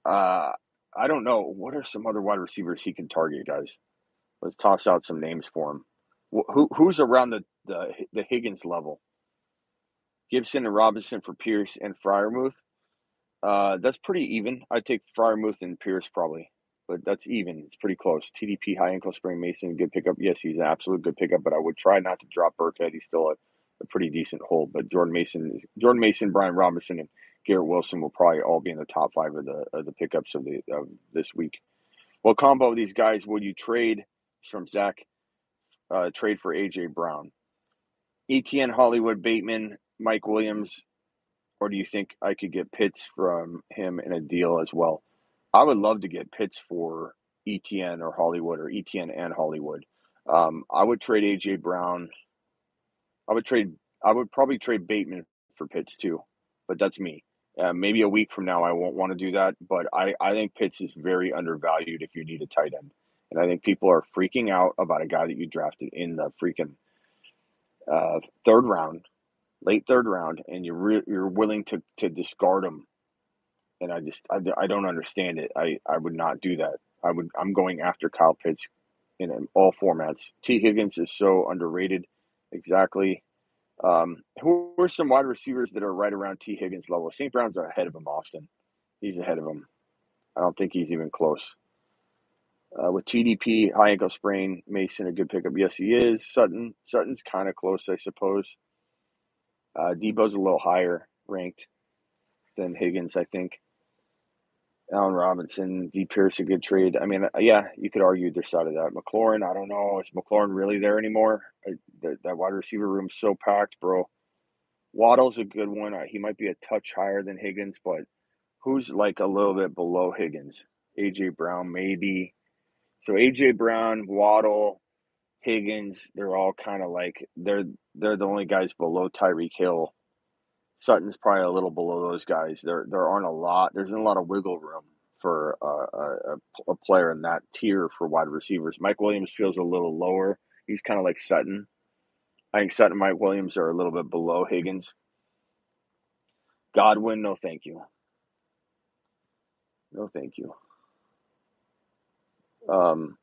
Speaker 1: Uh, I don't know. What are some other wide receivers he can target, guys? Let's toss out some names for him. Who who's around the the, the Higgins level? Gibson and Robinson for Pierce and Freiermuth. Uh, that's pretty even. I'd take Freiermuth and Pierce probably, but that's even. It's pretty close. TDP, high ankle sprain, Mason, good pickup. Yes, he's an absolute good pickup, but I would try not to drop Burkhead. He's still a, a pretty decent hold. But Jordan Mason, Jordan Mason, Brian Robinson, and Garrett Wilson will probably all be in the top five of the of the pickups of the of this week. What combo of these guys would you trade from Zach? Uh, trade for AJ Brown, ETN Hollywood Bateman, Mike Williams, or do you think I could get Pitts from him in a deal as well? I would love to get Pitts for ETN or Hollywood or ETN and Hollywood. Um, I would trade AJ Brown. I would trade. I would probably trade Bateman for Pitts too, but that's me. Uh, maybe a week from now, I won't want to do that, but I, I think Pitts is very undervalued if you need a tight end. And I think people are freaking out about a guy that you drafted in the freaking uh, third round, late third round, and you're re- you're willing to to discard him. And I just I, I don't understand it. I I would not do that. I would I'm going after Kyle Pitts in all formats. T Higgins is so underrated. Exactly. Um, who are some wide receivers that are right around T Higgins level? St. Brown's ahead of him. Austin, he's ahead of him. I don't think he's even close. Uh, with TDP, high ankle sprain, Mason a good pickup. Yes, he is. Sutton, Sutton's kind of close, I suppose. Uh, Deebo's a little higher ranked than Higgins, I think. Allen Robinson, D. Pierce, a good trade. I mean, yeah, you could argue either side of that. McLaurin, I don't know. Is McLaurin really there anymore? I, that, that wide receiver room's so packed, bro. Waddle's a good one. Uh, he might be a touch higher than Higgins, but who's like a little bit below Higgins? AJ Brown, maybe. So AJ Brown, Waddle, Higgins, they're all kind of like they're they're the only guys below Tyreek Hill Sutton's probably a little below those guys. There there aren't a lot. There's not a lot of wiggle room for a, a, a player in that tier for wide receivers. Mike Williams feels a little lower. He's kind of like Sutton. I think Sutton and Mike Williams are a little bit below Higgins. Godwin, no thank you. No thank you. Um,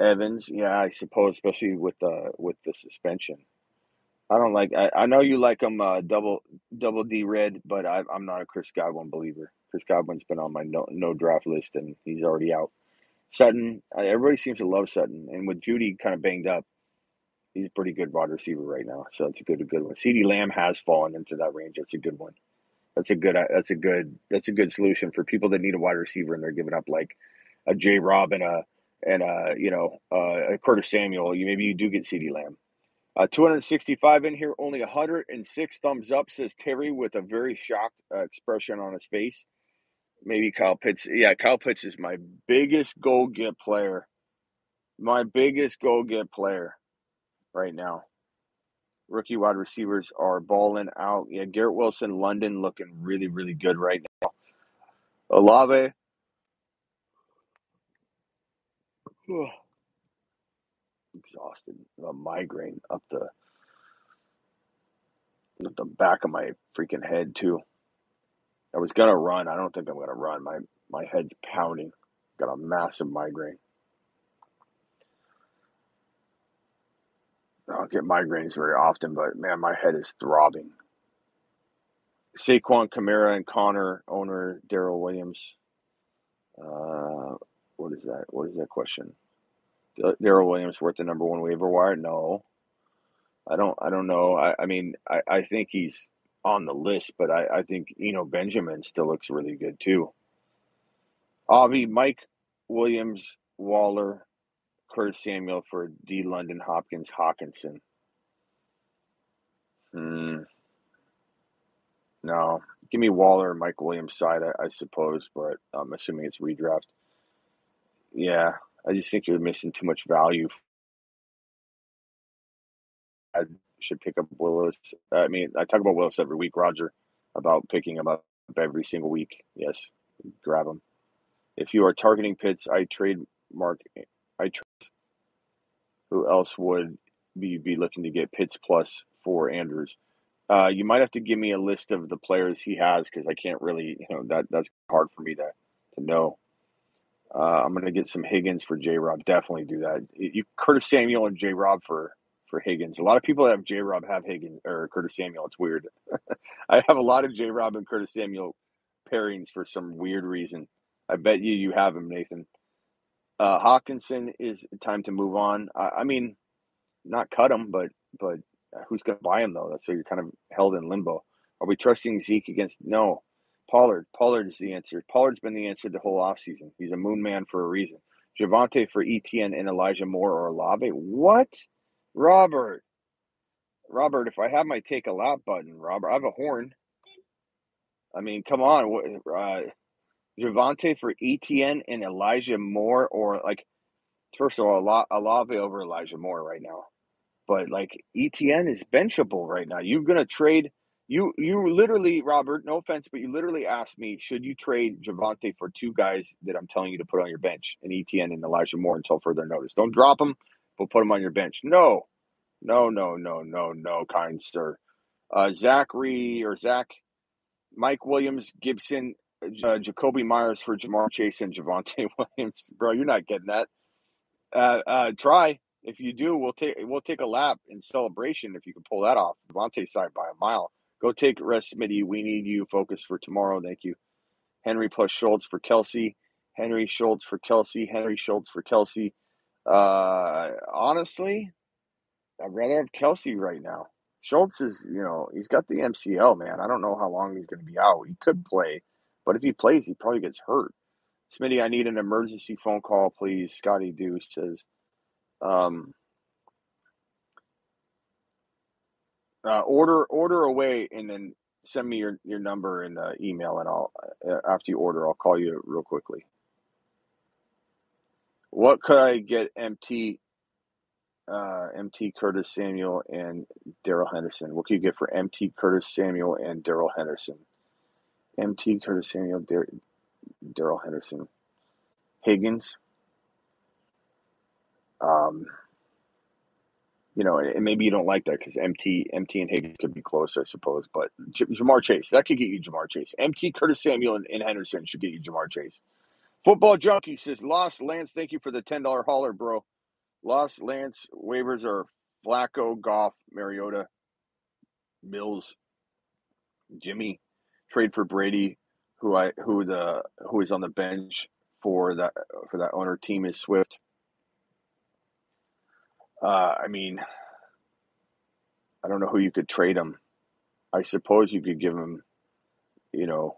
Speaker 1: Evans, yeah, I suppose, especially with the with the suspension. I don't like. I, I know you like him uh, double double D red, but I, I'm not a Chris Godwin believer. Chris Godwin's been on my no, no draft list, and he's already out. Sutton, uh, everybody seems to love Sutton, and with Judy kind of banged up, he's a pretty good wide receiver right now. So that's a good a good one. CeeDee Lamb has fallen into that range. That's a good one. That's a good. That's a good. That's a good solution for people that need a wide receiver and they're giving up like a J. Rob and a and a you know uh, a Curtis Samuel. You maybe you do get CeeDee Lamb. Uh, 265 in here, only 106 thumbs up, says Terry with a very shocked uh, expression on his face. Maybe Kyle Pitts. Yeah, Kyle Pitts is my biggest go get player. My biggest go get player right now. Rookie wide receivers are balling out. Yeah, Garrett Wilson, London looking really, really good right now. Olave. [sighs] exhausted. A migraine up the up the back of my freaking head too. I was gonna run. I don't think I'm gonna run. My my head's pounding. Got a massive migraine. I don't get migraines very often, but man, my head is throbbing. Saquon Kamara and Conner owner Darrel Williams. Uh, what is that? What is that question? Darrel Williams worth the number one waiver wire? No, I don't. I don't know. I, I mean, I, I think he's on the list, but I, I think Eno Benjamin still looks really good too. Avi, Mike Williams, Waller, Curtis Samuel for D. London, Hopkins, Hockenson. Hmm. No, give me Waller and Mike Williams side, I, I suppose, but I'm assuming it's redraft. Yeah, I just think you're missing too much value. I should pick up Willis. I mean, I talk about Willis every week, Roger, about picking him up every single week. Yes, grab him. If you are targeting Pitts, I trade Mark. I trade. Who else would be be looking to get Pitts plus for Andrews? Uh, you might have to give me a list of the players he has because I can't really, you know, that that's hard for me to to know. Uh, I'm going to get some Higgins for J Rob. Definitely do that. You Curtis Samuel and J Rob for for Higgins. A lot of people that have J Rob have Higgins or Curtis Samuel. It's weird. [laughs] I have a lot of J Rob and Curtis Samuel pairings for some weird reason. I bet you you have him, Nathan. Uh, Hockenson is time to move on. I, I mean, not cut him, but but who's going to buy him though? So you're kind of held in limbo. Are we trusting Zeke against? No, Pollard. Pollard is the answer. Pollard's been the answer the whole offseason. He's a moon man for a reason. Javonte for ETN and Elijah Moore or Olave. What? Robert. Robert, if I have my take a lot button, Robert, I have a horn. I mean, come on. What, Uh, Javonte for ETN and Elijah Moore, or like, first of all, Olave over Elijah Moore right now. But like, ETN is benchable right now. You're going to trade You you literally, Robert, no offense, but you literally asked me, should you trade Javonte for two guys that I'm telling you to put on your bench, and ETN and Elijah Moore until further notice. Don't drop them, but put them on your bench. No, no, no, no, no, no, kind sir. Uh, Zachary or Zach, Mike Williams, Gibson, uh, Jakobi Meyers for Ja'Marr Chase and Javonte [laughs] Williams. Bro, you're not getting that. Uh, uh, try. If you do, we'll take we'll take a lap in celebration if you can pull that off. Javonte side by a mile. Go take rest, Smitty. We need you. Focus for tomorrow. Thank you. Henry plus Schultz for Kelce. Henry Schultz for Kelce. Henry Schultz for Kelce. Uh, honestly, I'd rather have Kelce right now. Schultz is, you know, he's got the MCL, man. I don't know how long he's going to be out. He could play, but if he plays, he probably gets hurt. Smitty, I need an emergency phone call, please. Scotty Deuce says, um, uh, order order away and then send me your, your number and uh, email, and I'll uh, after you order, I'll call you real quickly. What could I get MT uh, MT Curtis Samuel and Darrell Henderson? What could you get for MT Curtis Samuel and Darrell Henderson? MT Curtis Samuel, Darrell Henderson, Higgins. Um, you know, and maybe you don't like that because MT, MT and Higgins could be close, I suppose. But J- Ja'Marr Chase, that could get you Ja'Marr Chase. MT, Curtis Samuel, and, and Henderson should get you Ja'Marr Chase. Football Junkie says, Lost Lance, thank you for the $10 hauler, bro. Lost Lance waivers are Flacco, Goff, Mariota, Mills, Jimmy. Trade for Brady, who I who the who is on the bench for that for that owner team is Swift. Uh, I mean, I don't know who you could trade him. I suppose you could give him, you know,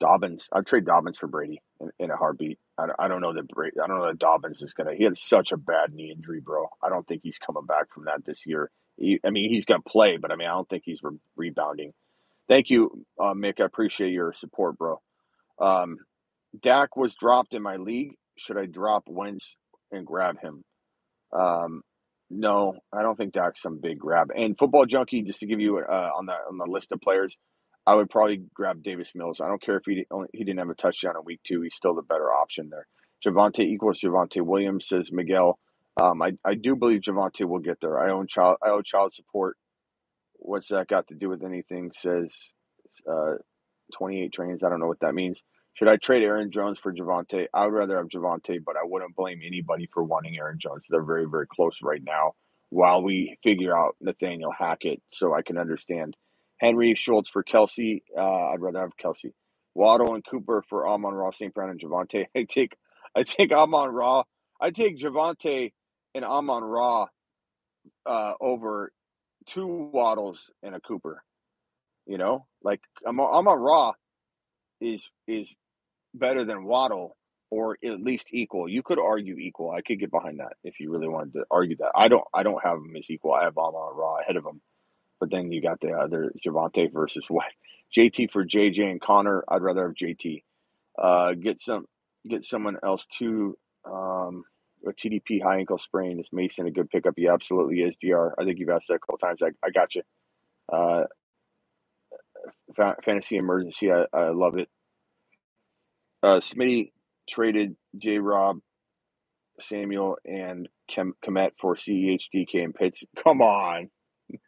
Speaker 1: Dobbins. I'd trade Dobbins for Brady in, in a heartbeat. I, I don't know that Brady, I don't know that Dobbins is gonna. He had such a bad knee injury, bro. I don't think he's coming back from that this year. He, I mean, he's gonna play, but I mean, I don't think he's re- rebounding. Thank you, uh, Mick. I appreciate your support, bro. Um, Dak was dropped in my league. Should I drop Wentz and grab him? Um, no, I don't think Dak's some big grab. And football junkie, just to give you uh, on the on the list of players, I would probably grab Davis Mills. I don't care if he only, he didn't have a touchdown in week two. He's still the better option there. Javonte equals Javonte Williams says Miguel. Um, I I do believe Javonte will get there. I own child I owe child support. What's that got to do with anything? Says uh, 28 trains. I don't know what that means. Should I trade Aaron Jones for Javonte? I would rather have Javonte, but I wouldn't blame anybody for wanting Aaron Jones. They're very, very close right now while we figure out Nathaniel Hackett so I can understand. Henry Schultz for Kelce. Uh, I'd rather have Kelce. Waddle and Cooper for Amon-Ra, St. Brown, and Javonte. [laughs] I take I take Amon-Ra. I take Javonte and Amon-Ra uh, over two Waddles and a Cooper. You know, like Amon-Ra is is better than Waddle or at least equal. You could argue equal. I could get behind that if you really wanted to argue that. I don't. I don't have him as equal. I have Amon-Ra ahead of him. But then you got the other Javonte versus [laughs] what? JT for JJ and Conner. I'd rather have JT. Uh, get some. Get someone else too. Um, a TDP high ankle sprain. Is Mason a good pickup? He absolutely is. Gr. I think you've asked that a couple times. I, I got you. Uh, fantasy emergency. I, I love it. Uh, Smitty traded J. Rob, Samuel, and Kem- Kemet for CEHDK and Pitts. [laughs] Come on,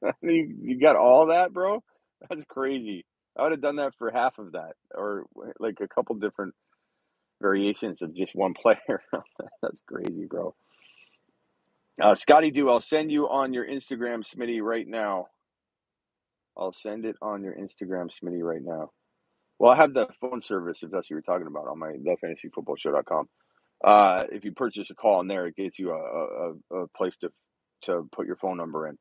Speaker 1: [laughs] you, you got all that, bro? That's crazy. I would have done that for half of that, or like a couple different variations of just one [laughs] player. That's crazy, bro. Uh, Scotty Do, I'll send you on your Instagram, Smitty, right now. I'll send it on your Instagram, Smitty, right now. Well, I have the phone service if that's what you're talking about on my thefantasyfootballshow.com. Uh, if you purchase a call in there, it gets you a, a, a place to to put your phone number in.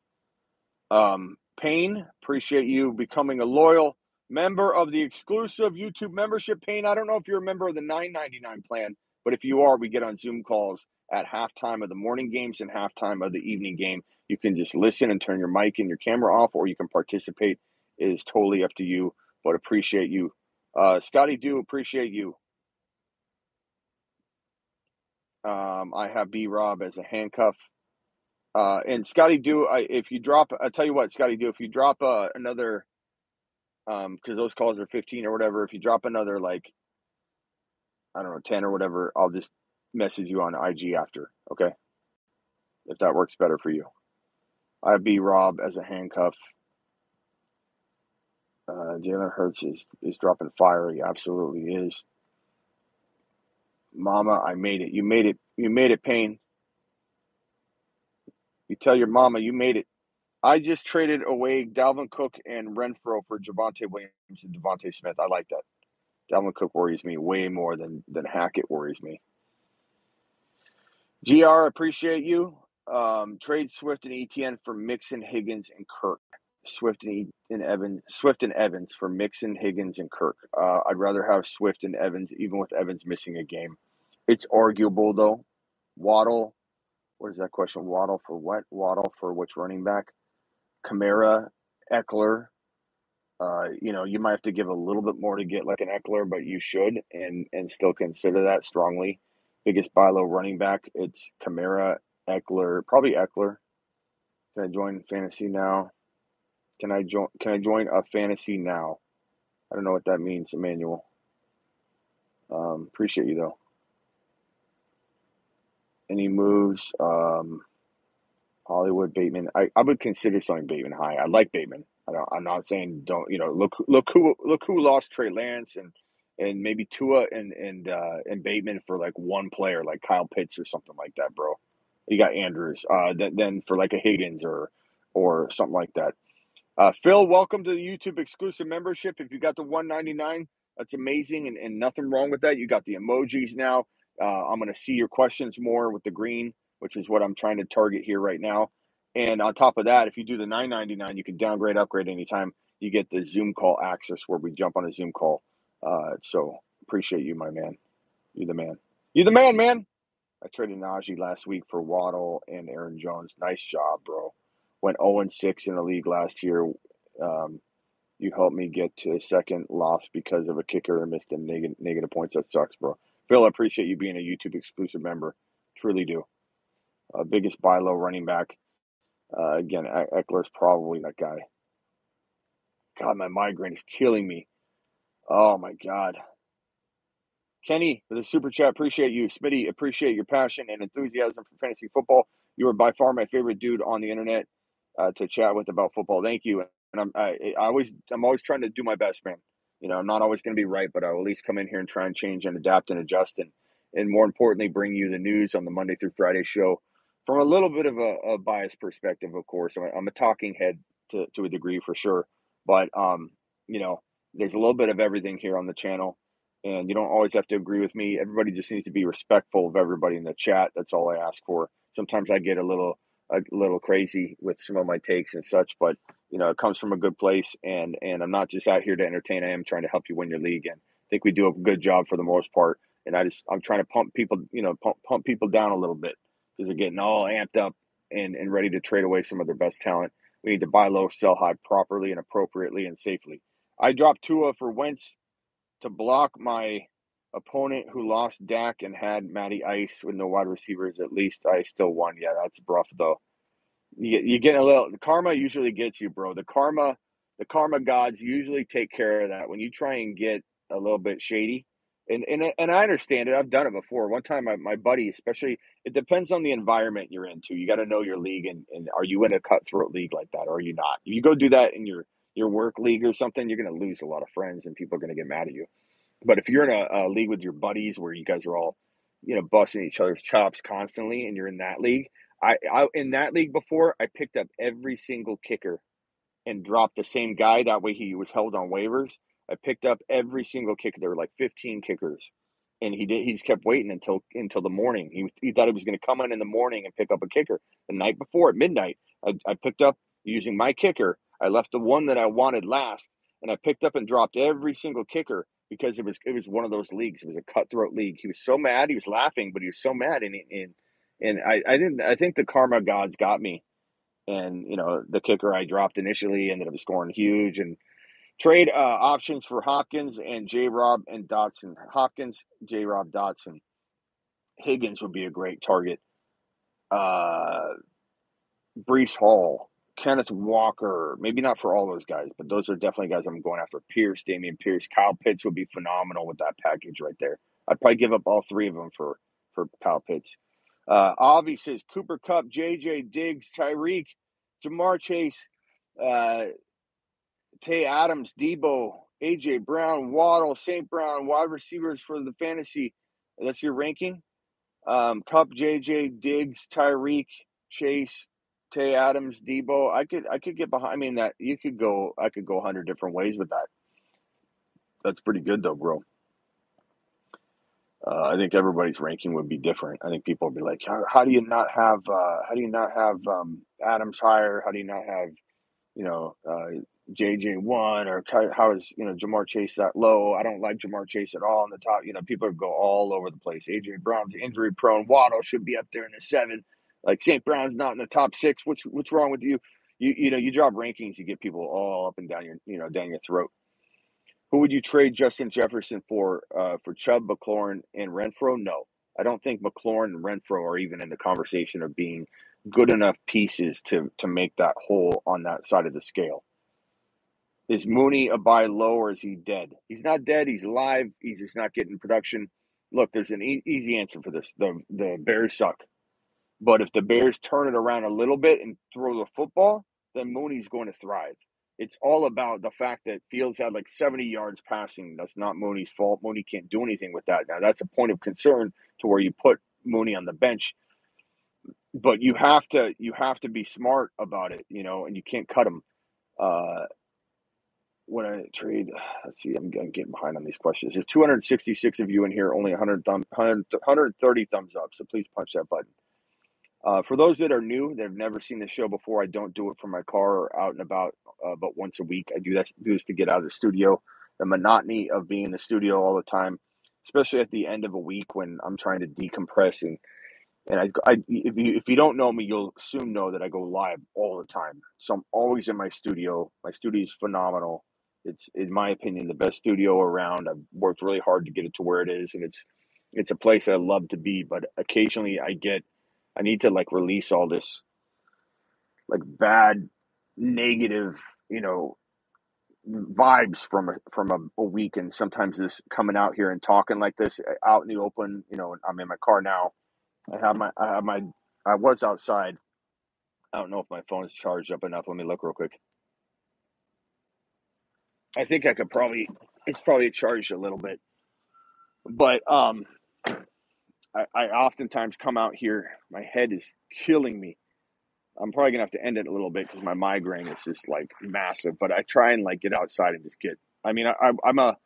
Speaker 1: Um, Payne, appreciate you becoming a loyal member of the exclusive YouTube membership. Payne, I don't know if you're a member of the 9.99 plan, but if you are, we get on Zoom calls at halftime of the morning games and halftime of the evening game. You can just listen and turn your mic and your camera off, or you can participate. It is totally up to you, but appreciate you uh, Scotty, do appreciate you. Um, I have B Rob as a handcuff. Uh, and Scotty, do I, if you drop, I tell you what, Scotty, do if you drop uh, another um, because those calls are 15 or whatever. If you drop another like, I don't know, 10 or whatever, I'll just message you on IG after. Okay, if that works better for you. I be Rob as a handcuff. Uh, Jalen Hurts is, is dropping fire. He absolutely is. Mama, I made it. You made it. You made it, Payne. You tell your mama you made it. I just traded away Dalvin Cook and Renfrow for Javonte Williams and DeVonta Smith. I like that. Dalvin Cook worries me way more than than Hackett worries me. Gr, appreciate you. Um, trade Swift and ETN for Mixon, Higgins, and Kirk. Swift and, e- and Evans, Swift and Evans for Mixon, Higgins, and Kirk. Uh, I'd rather have Swift and Evans, even with Evans missing a game. It's arguable though. Waddle, what is that question? Waddle for what? Waddle for which running back? Kamara, Ekeler. Uh, you know, you might have to give a little bit more to get like an Ekeler, but you should and and still consider that strongly. Biggest buy low running back. It's Kamara, Ekeler, probably Ekeler. Can I join fantasy now? Can I join? Can I join a fantasy now? I don't know what that means, Emmanuel. Um, appreciate you though. Any moves? Um, Hollywood Bateman. I, I would consider selling Bateman high. I like Bateman. I don't, I'm not saying don't. You know, look look who look who lost Trey Lance and and maybe Tua and and uh, and Bateman for like one player like Kyle Pitts or something like that, bro. You got Andrews. Uh, then then for like a Higgins or or something like that. Uh, Phil, welcome to the YouTube exclusive membership. If you got the 199, that's amazing and, and nothing wrong with that. You got the emojis now. Uh, I'm going to see your questions more with the green, which is what I'm trying to target here right now. And on top of that, if you do the 999, you can downgrade, upgrade anytime. You get the Zoom call access where we jump on a Zoom call. Uh, so appreciate you, my man. You the man. You the man, man. I traded Najee last week for Waddle and Aaron Jones. Nice job, bro. Went 0 6 in the league last year. Um, you helped me get to second loss because of a kicker and missed a neg- negative points. That sucks, bro. Phil, I appreciate you being a YouTube exclusive member. Truly do. Uh, biggest buy low running back. Uh, again, Ekeler's probably that guy. God, my migraine is killing me. Oh my God. Kenny, for the super chat, appreciate you. Smitty, appreciate your passion and enthusiasm for fantasy football. You are by far my favorite dude on the internet uh, to chat with about football. Thank you. And I'm I, I always I'm always trying to do my best, man. You know, I'm not always going to be right, but I'll at least come in here and try and change and adapt and adjust, and and more importantly, bring you the news on the Monday through Friday show from a little bit of a, a biased perspective. Of course, I'm a, I'm a talking head to to a degree for sure, but um, you know, there's a little bit of everything here on the channel and you don't always have to agree with me. Everybody just needs to be respectful of everybody in the chat. That's all I ask for. Sometimes I get a little a little crazy with some of my takes and such, but you know, it comes from a good place and and I'm not just out here to entertain. I am trying to help you win your league and I think we do a good job for the most part. And I just I'm trying to pump people, you know, pump pump people down a little bit because they're getting all amped up and and ready to trade away some of their best talent. We need to buy low, sell high properly and appropriately and safely. I dropped Tua for Wentz to block my opponent who lost Dak and had Matty Ice with no wide receivers. At least I still won. Yeah, that's rough though. You you get a little karma usually gets you, bro. The karma, the karma gods usually take care of that when you try and get a little bit shady. And, and and I understand it. I've done it before. One time, my, my buddy, especially, it depends on the environment you're into. You got to know your league, and, and are you in a cutthroat league like that, or are you not? If you go do that in your your work league or something, you're going to lose a lot of friends, and people are going to get mad at you. But if you're in a, a league with your buddies where you guys are all, you know, busting each other's chops constantly, and you're in that league, I, I in that league before, I picked up every single kicker and dropped the same guy. That way, he was held on waivers. I picked up every single kicker. There were like 15 kickers, and he did. He just kept waiting until until the morning. He he thought he was going to come in in the morning and pick up a kicker. The night before at midnight, I, I picked up using my kicker. I left the one that I wanted last, and I picked up and dropped every single kicker because it was it was one of those leagues. It was a cutthroat league. He was so mad. He was laughing, but he was so mad, and and and I I didn't. I think the karma gods got me. And you know the kicker I dropped initially ended up scoring huge, and Trade uh, options for Hopkins and J. Rob and Dotson. Hopkins, J. Rob Dotson. Higgins would be a great target. Uh, Breece Hall Kenneth Walker, maybe not for all those guys, but those are definitely guys I'm going after. Pierce, Dameon Pierce, Kyle Pitts would be phenomenal with that package right there. I'd probably give up all three of them for for Kyle Pitts. Uh, Avi says Cooper Kupp, JJ Diggs, Tyreek, Ja'Marr Chase, uh, Tay Adams, Deebo, AJ Brown, Waddle, St. Brown, wide receivers for the fantasy. That's your ranking. Um, Kupp, JJ, Diggs, Tyreek, Chase, Tay Adams, Deebo. I could I could get behind. I mean that you could go. I could go a hundred different ways with that. That's pretty good though, bro. Uh, I think everybody's ranking would be different. I think people would be like, how, how do you not have uh, how do you not have um, Adams higher? How do you not have you know uh, JJ one or how is you know Ja'Marr Chase that low? I don't like Ja'Marr Chase at all on the top. You know, people go all over the place. AJ Brown's injury prone. Waddle should be up there in the seven. Like St. Brown's not in the top six. What's what's wrong with you? You you know you drop rankings, you get people all up and down your you know down your throat. Who would you trade Justin Jefferson for? Uh, for Chubb, McLaurin, and Renfrow? No, I don't think McLaurin and Renfrow are even in the conversation of being good enough pieces to to make that hole on that side of the scale. Is Mooney a buy low or is he dead? He's not dead. He's alive. He's just not getting production. Look, there's an e- easy answer for this. The the Bears suck. But if the Bears turn it around a little bit and throw the football, then Mooney's going to thrive. It's all about the fact that Fields had like 70 yards passing. That's not Mooney's fault. Mooney can't do anything with that. Now that's a point of concern to where you put Mooney on the bench. But you have to you have to be smart about it, you know, and you can't cut him. Uh, when I trade, let's see, I'm, I'm, getting behind on these questions. There's 266 of you in here, only 100 thumb, 100, 130 thumbs up. So please punch that button. Uh, for those that are new, they've never seen the show before. I don't do it from my car or out and about, uh, but once a week. I do that do this to get out of the studio. The monotony of being in the studio all the time, especially at the end of a week when I'm trying to decompress and and I, I if you if you don't know me, you'll soon know that I go live all the time. So I'm always in my studio. My studio is phenomenal. It's, in my opinion, the best studio around. I've worked really hard to get it to where it is, and it's it's a place I love to be. But occasionally, I get I need to like release all this like bad, negative, you know, vibes from a from a, a week. And sometimes this coming out here and talking like this uh, out in the open, you know, I'm in my car now. I have my I have my I was outside. I don't know if my phone's charged up enough. Let me look real quick. I think I could probably it's probably charged a little bit. But um I, I oftentimes come out here, my head is killing me. I'm probably gonna have to end it a little bit because my migraine is just like massive. But I try and like get outside and just get. I mean, I, I'm a,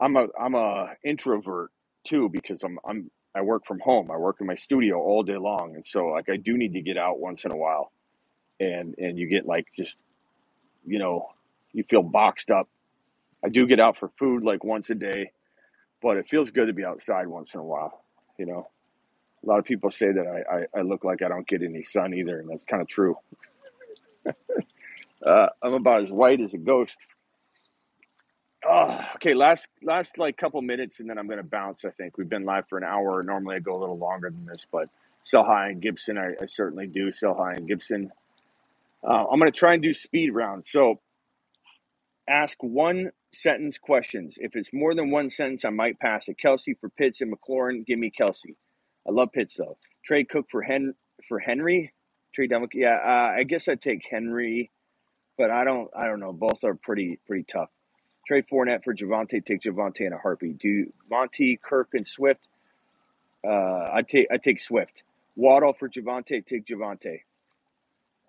Speaker 1: I'm a, I'm a introvert too because I'm, I'm, I work from home. I work in my studio all day long, and so like I do need to get out once in a while, and and you get like just, you know, you feel boxed up. I do get out for food like once a day, but it feels good to be outside once in a while. You know, a lot of people say that I, I, I look like I don't get any sun either, and that's kind of true. [laughs] Uh, I'm about as white as a ghost. Oh, okay, last last like couple minutes, and then I'm gonna bounce. I think we've been live for an hour. Normally, I go a little longer than this, but sell high and Gibson, I, I certainly do sell high and Gibson. Uh, I'm gonna try and do speed round. So, ask one sentence questions. If it's more than one sentence, I might pass it. Kelce for Pitts and McLaurin, give me Kelce. I love Pitts though. Trade Cook for Hen for Henry. Trade Demik. Yeah, uh, I guess I'd take Henry, but I don't. I don't know. Both are pretty pretty tough. Trade Fournette for Javonte. Take Javonte in a heartbeat. Do Monty, Kirk, and Swift. Uh, I take I take Swift. Waddle for Javonte. Take Javonte.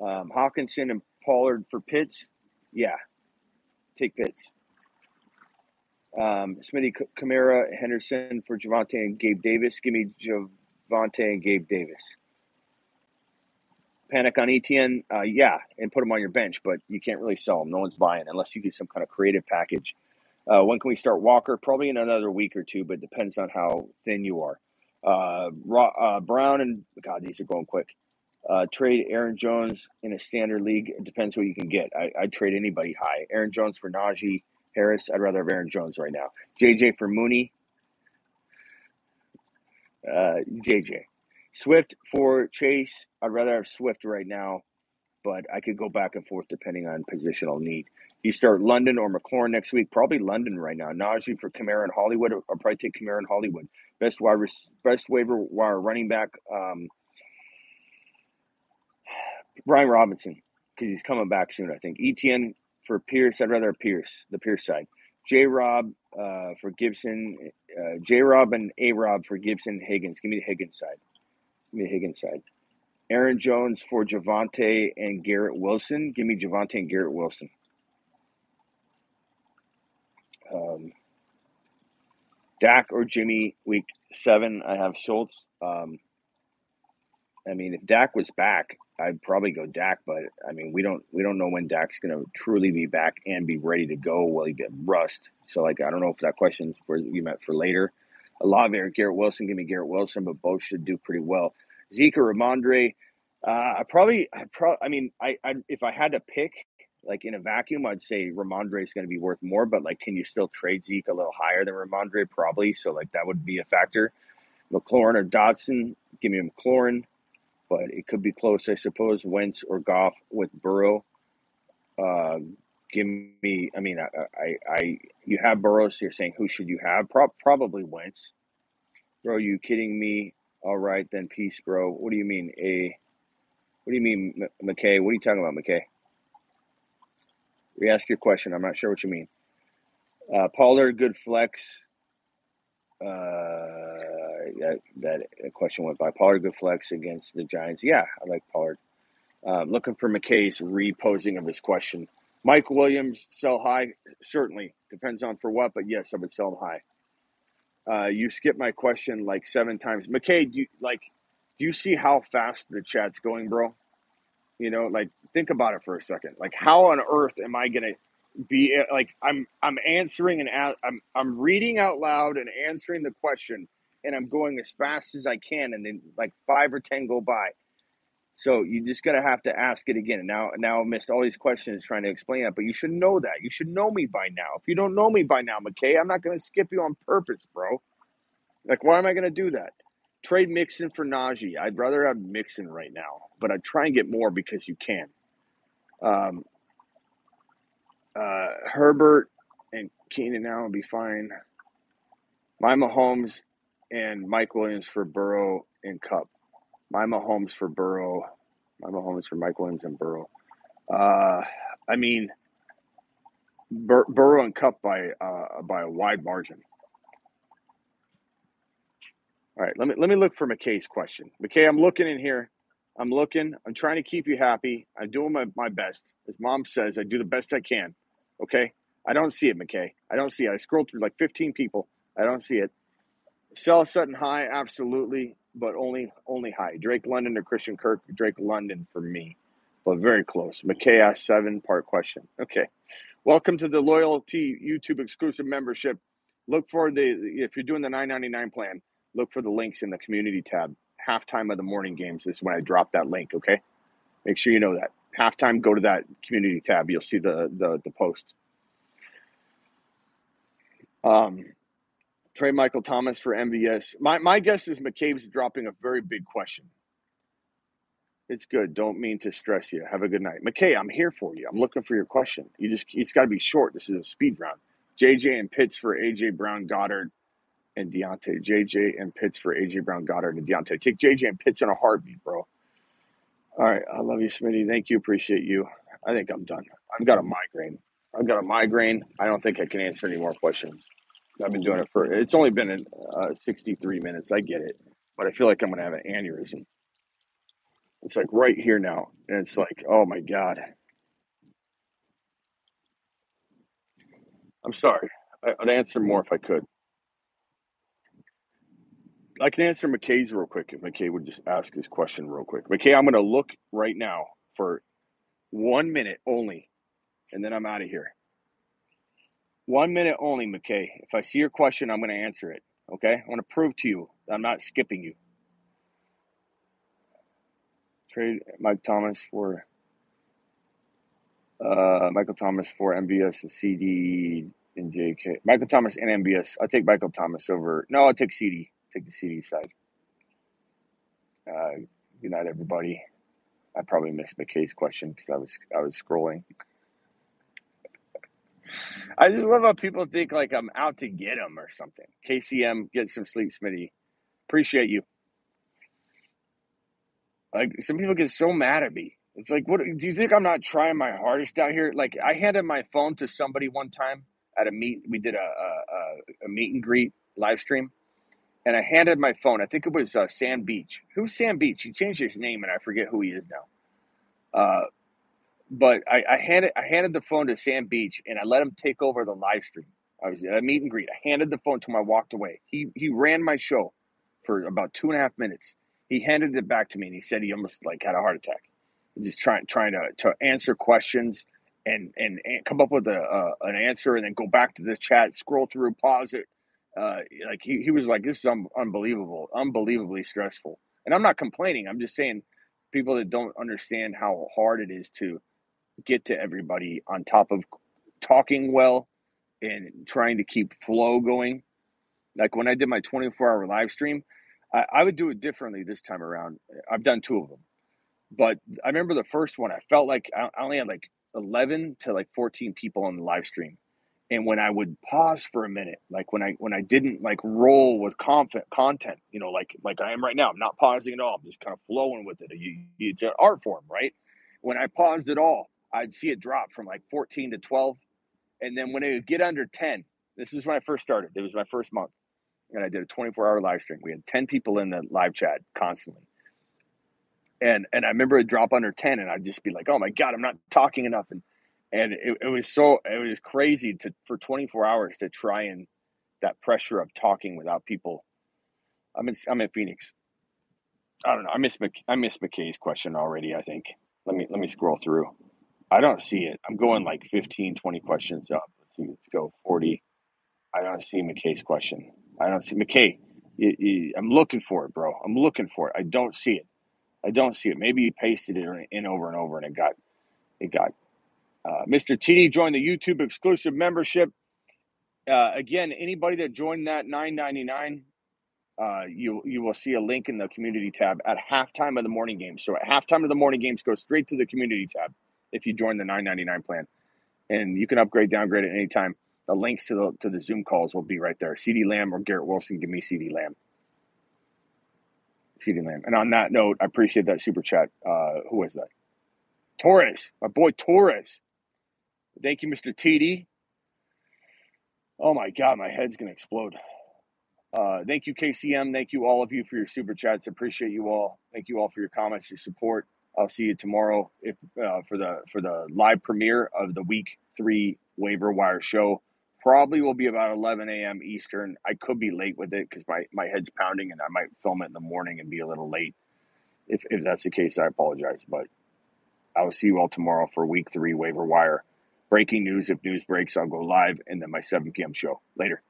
Speaker 1: Um, Hockenson and Pollard for Pitts. Yeah, take Pitts. Um, Smitty Kamara, Henderson for Javonte and Gabe Davis. Give me Javonte and Gabe Davis. Panic on ETN, uh, yeah, and put him on your bench, but you can't really sell him. No one's buying unless you do some kind of creative package. Uh, when can we start Walker? Probably in another week or two, but depends on how thin you are. Uh, uh, Brown and God, these are going quick. Uh, trade Aaron Jones in a standard league. It depends what you can get. I, I'd trade anybody high. Aaron Jones for Najee Harris. I'd rather have Aaron Jones right now. JJ for Mooney. Uh, JJ. Swift for Chase. I'd rather have Swift right now. but I could go back and forth depending on positional need. You start London or McLaurin next week, probably London right now. Najee for Kamara and Hollywood, I'll probably take Kamara and Hollywood. Best wide, best waiver wire running back, um, Brian Robinson, because he's coming back soon. I think ETN for Pierce. I'd rather Pierce, the Pierce side. J Rob uh, for Gibson, uh, J Rob and A Rob for Gibson Higgins. Give me the Higgins side. Give me the Higgins side. Aaron Jones for Javonte and Garrett Wilson. Give me Javonte and Garrett Wilson. Um, Dak or Jimmy week seven. I have Schultz. Um, I mean, if Dak was back, I'd probably go Dak, but I mean, we don't we don't know when Dak's going to truly be back and be ready to go. Will he get rust? So, like, I don't know if that question's for you meant for later. A lot of Eric Garrett Wilson, give me Garrett Wilson, but both should do pretty well. Zeke or Rhamondre, uh, I probably, I probably, I mean, I, I, if I had to pick, like in a vacuum, I'd say Rhamondre is going to be worth more. But like, can you still trade Zeke a little higher than Rhamondre? Probably. So like, that would be a factor. McLaurin or Dotson, give me McLaurin but it could be close, I suppose. Wentz or Goff with Burrow. Uh, give me. I mean, I, I, I, you have Burrow, so you're saying who should you have? Pro- probably Wentz. Bro, you kidding me? All right, then peace, bro. What do you mean, a? What do you mean, M- McKay? What are you talking about, McKay? We ask your question. I'm not sure what you mean. Uh, Pollard, good flex. Uh, that that question went by. Pollard good flex against the Giants. Yeah, I like Pollard. Um, looking for McKay's reposing of his question. Mike Williams sell high certainly depends on for what, but yes, I would sell him high. Uh, you skipped my question like seven times. McKay, do you like? Do you see how fast the chat's going, bro? You know, like think about it for a second. Like, how on earth am I gonna be like? I'm I'm answering and I'm I'm reading out loud and answering the question and I'm going as fast as I can, and then like five or ten go by. So you're just gonna have to ask it again. Now, now I missed all these questions trying to explain that, but you should know that. You should know me by now. If you don't know me by now, McKay, I'm not gonna skip you on purpose, bro. Like, why am I gonna do that? Trade Mixon for Najee. I'd rather have Mixon right now, but I'd try and get more because you can. Um, uh, Herbert and Keenan now will be fine. My Mahomes and Mike Williams for Burrow and Kupp. My Mahomes for Burrow. My Mahomes for Mike Williams and Burrow. Uh, I mean, Bur- Burrow and Kupp by uh, by a wide margin. All right, let me let me look for McKay's question. McKay, I'm looking in here. I'm looking. I'm trying to keep you happy. I'm doing my, my best. As mom says, I do the best I can. Okay? I don't see it, McKay. I don't see it. I scrolled through like 15 people. I don't see it. Sell Sutton high, absolutely, but only only high. Drake London or Christian Kirk? Drake London for me, but very close. McKay asked seven part question. Okay, welcome to the loyalty YouTube exclusive membership. Look for the if you're doing the 9.99 plan. Look for the links in the community tab. Halftime of the morning games is when I drop that link. Okay, make sure you know that. Halftime, go to that community tab. You'll see the the, the post. Um, Trey Michael Thomas for MVS. My my guess is McCabe's dropping a very big question. It's good. Don't mean to stress you. Have a good night. McKay, I'm here for you. I'm looking for your question. You just it's gotta be short. This is a speed round. JJ and Pitts for AJ Brown, Goddard, and Diontae. JJ and Pitts for AJ Brown, Goddard, and Diontae. Take JJ and Pitts in a heartbeat, bro. All right. I love you, Smitty. Thank you. Appreciate you. I think I'm done. I've got a migraine. I've got a migraine. I don't think I can answer any more questions. I've been doing it for, it's only been uh, 63 minutes. I get it. But I feel like I'm going to have an aneurysm. It's like right here now. And it's like, oh my God. I'm sorry. I, I'd answer more if I could. I can answer McKay's real quick if McKay would just ask his question real quick. McKay, I'm going to look right now for one minute only, and then I'm out of here. One minute only, McKay. If I see your question, I'm going to answer it. Okay? I want to prove to you I'm not skipping you. Trade Mike Thomas for uh, Michael Thomas for MVS and CeeDee and JK. Michael Thomas and MVS. I'll take Michael Thomas over. No, I'll take CeeDee. Take the CeeDee side. Uh, good night, everybody. I probably missed McKay's question because I was I was scrolling. I just love how people think like I'm out to get them or something. KCM, get some sleep, Smitty. Appreciate you. Like some people get so mad at me. It's like, what do you think? I'm not trying my hardest out here. Like I handed my phone to somebody one time at a meet. We did a a, a meet and greet live stream, and I handed my phone. I think it was uh, Sam Beach. Who's Sam Beach? He changed his name, and I forget who he is now. Uh, but I, I handed I handed the phone to Sam Beach, and I let him take over the live stream. I was at a meet and greet. I handed the phone to him. I walked away. He he ran my show for about two and a half minutes. He handed it back to me, and he said he almost like had a heart attack. Just trying trying to to answer questions and and, and come up with a uh, an answer, and then go back to the chat, scroll through, pause it. Uh, like he, he was like, this is un- unbelievable, unbelievably stressful. And I'm not complaining. I'm just saying people that don't understand how hard it is to get to everybody on top of talking well and trying to keep flow going. Like when I did my 24 hour live stream, I, I would do it differently this time around. I've done two of them, but I remember the first one, I felt like I only had like 11 to like 14 people on the live stream. And when I would pause for a minute, like when I when I didn't like roll with confident content, you know, like like I am right now, I'm not pausing at all. I'm just kind of flowing with it. It's an art form, right? When I paused at all, I'd see it drop from like 14 to 12. And then when it would get under 10, this is when I first started. It was my first month. And I did a 24 hour live stream. We had 10 people in the live chat constantly. And and I remember it drop under 10 and I'd just be like, oh my God, I'm not talking enough. And and it, it was so it was crazy to for 24 hours to try and that pressure of talking without people. I'm in I'm in Phoenix. I don't know. I miss Mc, I miss McKay's question already, I think. Let me let me scroll through. I don't see it. I'm going like 15, 20 questions up. Let's see. Let's go 40. I don't see McKay's question. I don't see McKay. You, you, I'm looking for it, bro. I'm looking for it. I don't see it. I don't see it. Maybe you pasted it in over and over, and it got it got. Uh, Mr. TD joined the YouTube exclusive membership. Uh, again, anybody that joined that 9.99, uh, you you will see a link in the community tab at halftime of the morning games. So at halftime of the morning games, go straight to the community tab if you join the 999 plan. And you can upgrade, downgrade at any time. The links to the to the Zoom calls will be right there. CeeDee Lamb or Garrett Wilson, give me CeeDee Lamb. CeeDee Lamb. And on that note, I appreciate that super chat. Uh, who was that? Torres, my boy Torres. Thank you, Mr. TD. Oh my God, my head's gonna explode. Uh, thank you, KCM. Thank you, all of you, for your super chats. Appreciate you all. Thank you all for your comments, your support. I'll see you tomorrow if uh, for the for the live premiere of the week three waiver wire show. Probably will be about 11 a.m. Eastern. I could be late with it because my, my head's pounding and I might film it in the morning and be a little late. If, if that's the case, I apologize. But I will see you all tomorrow for week three waiver wire. Breaking news. If news breaks, I'll go live and then my 7 p.m. show. Later.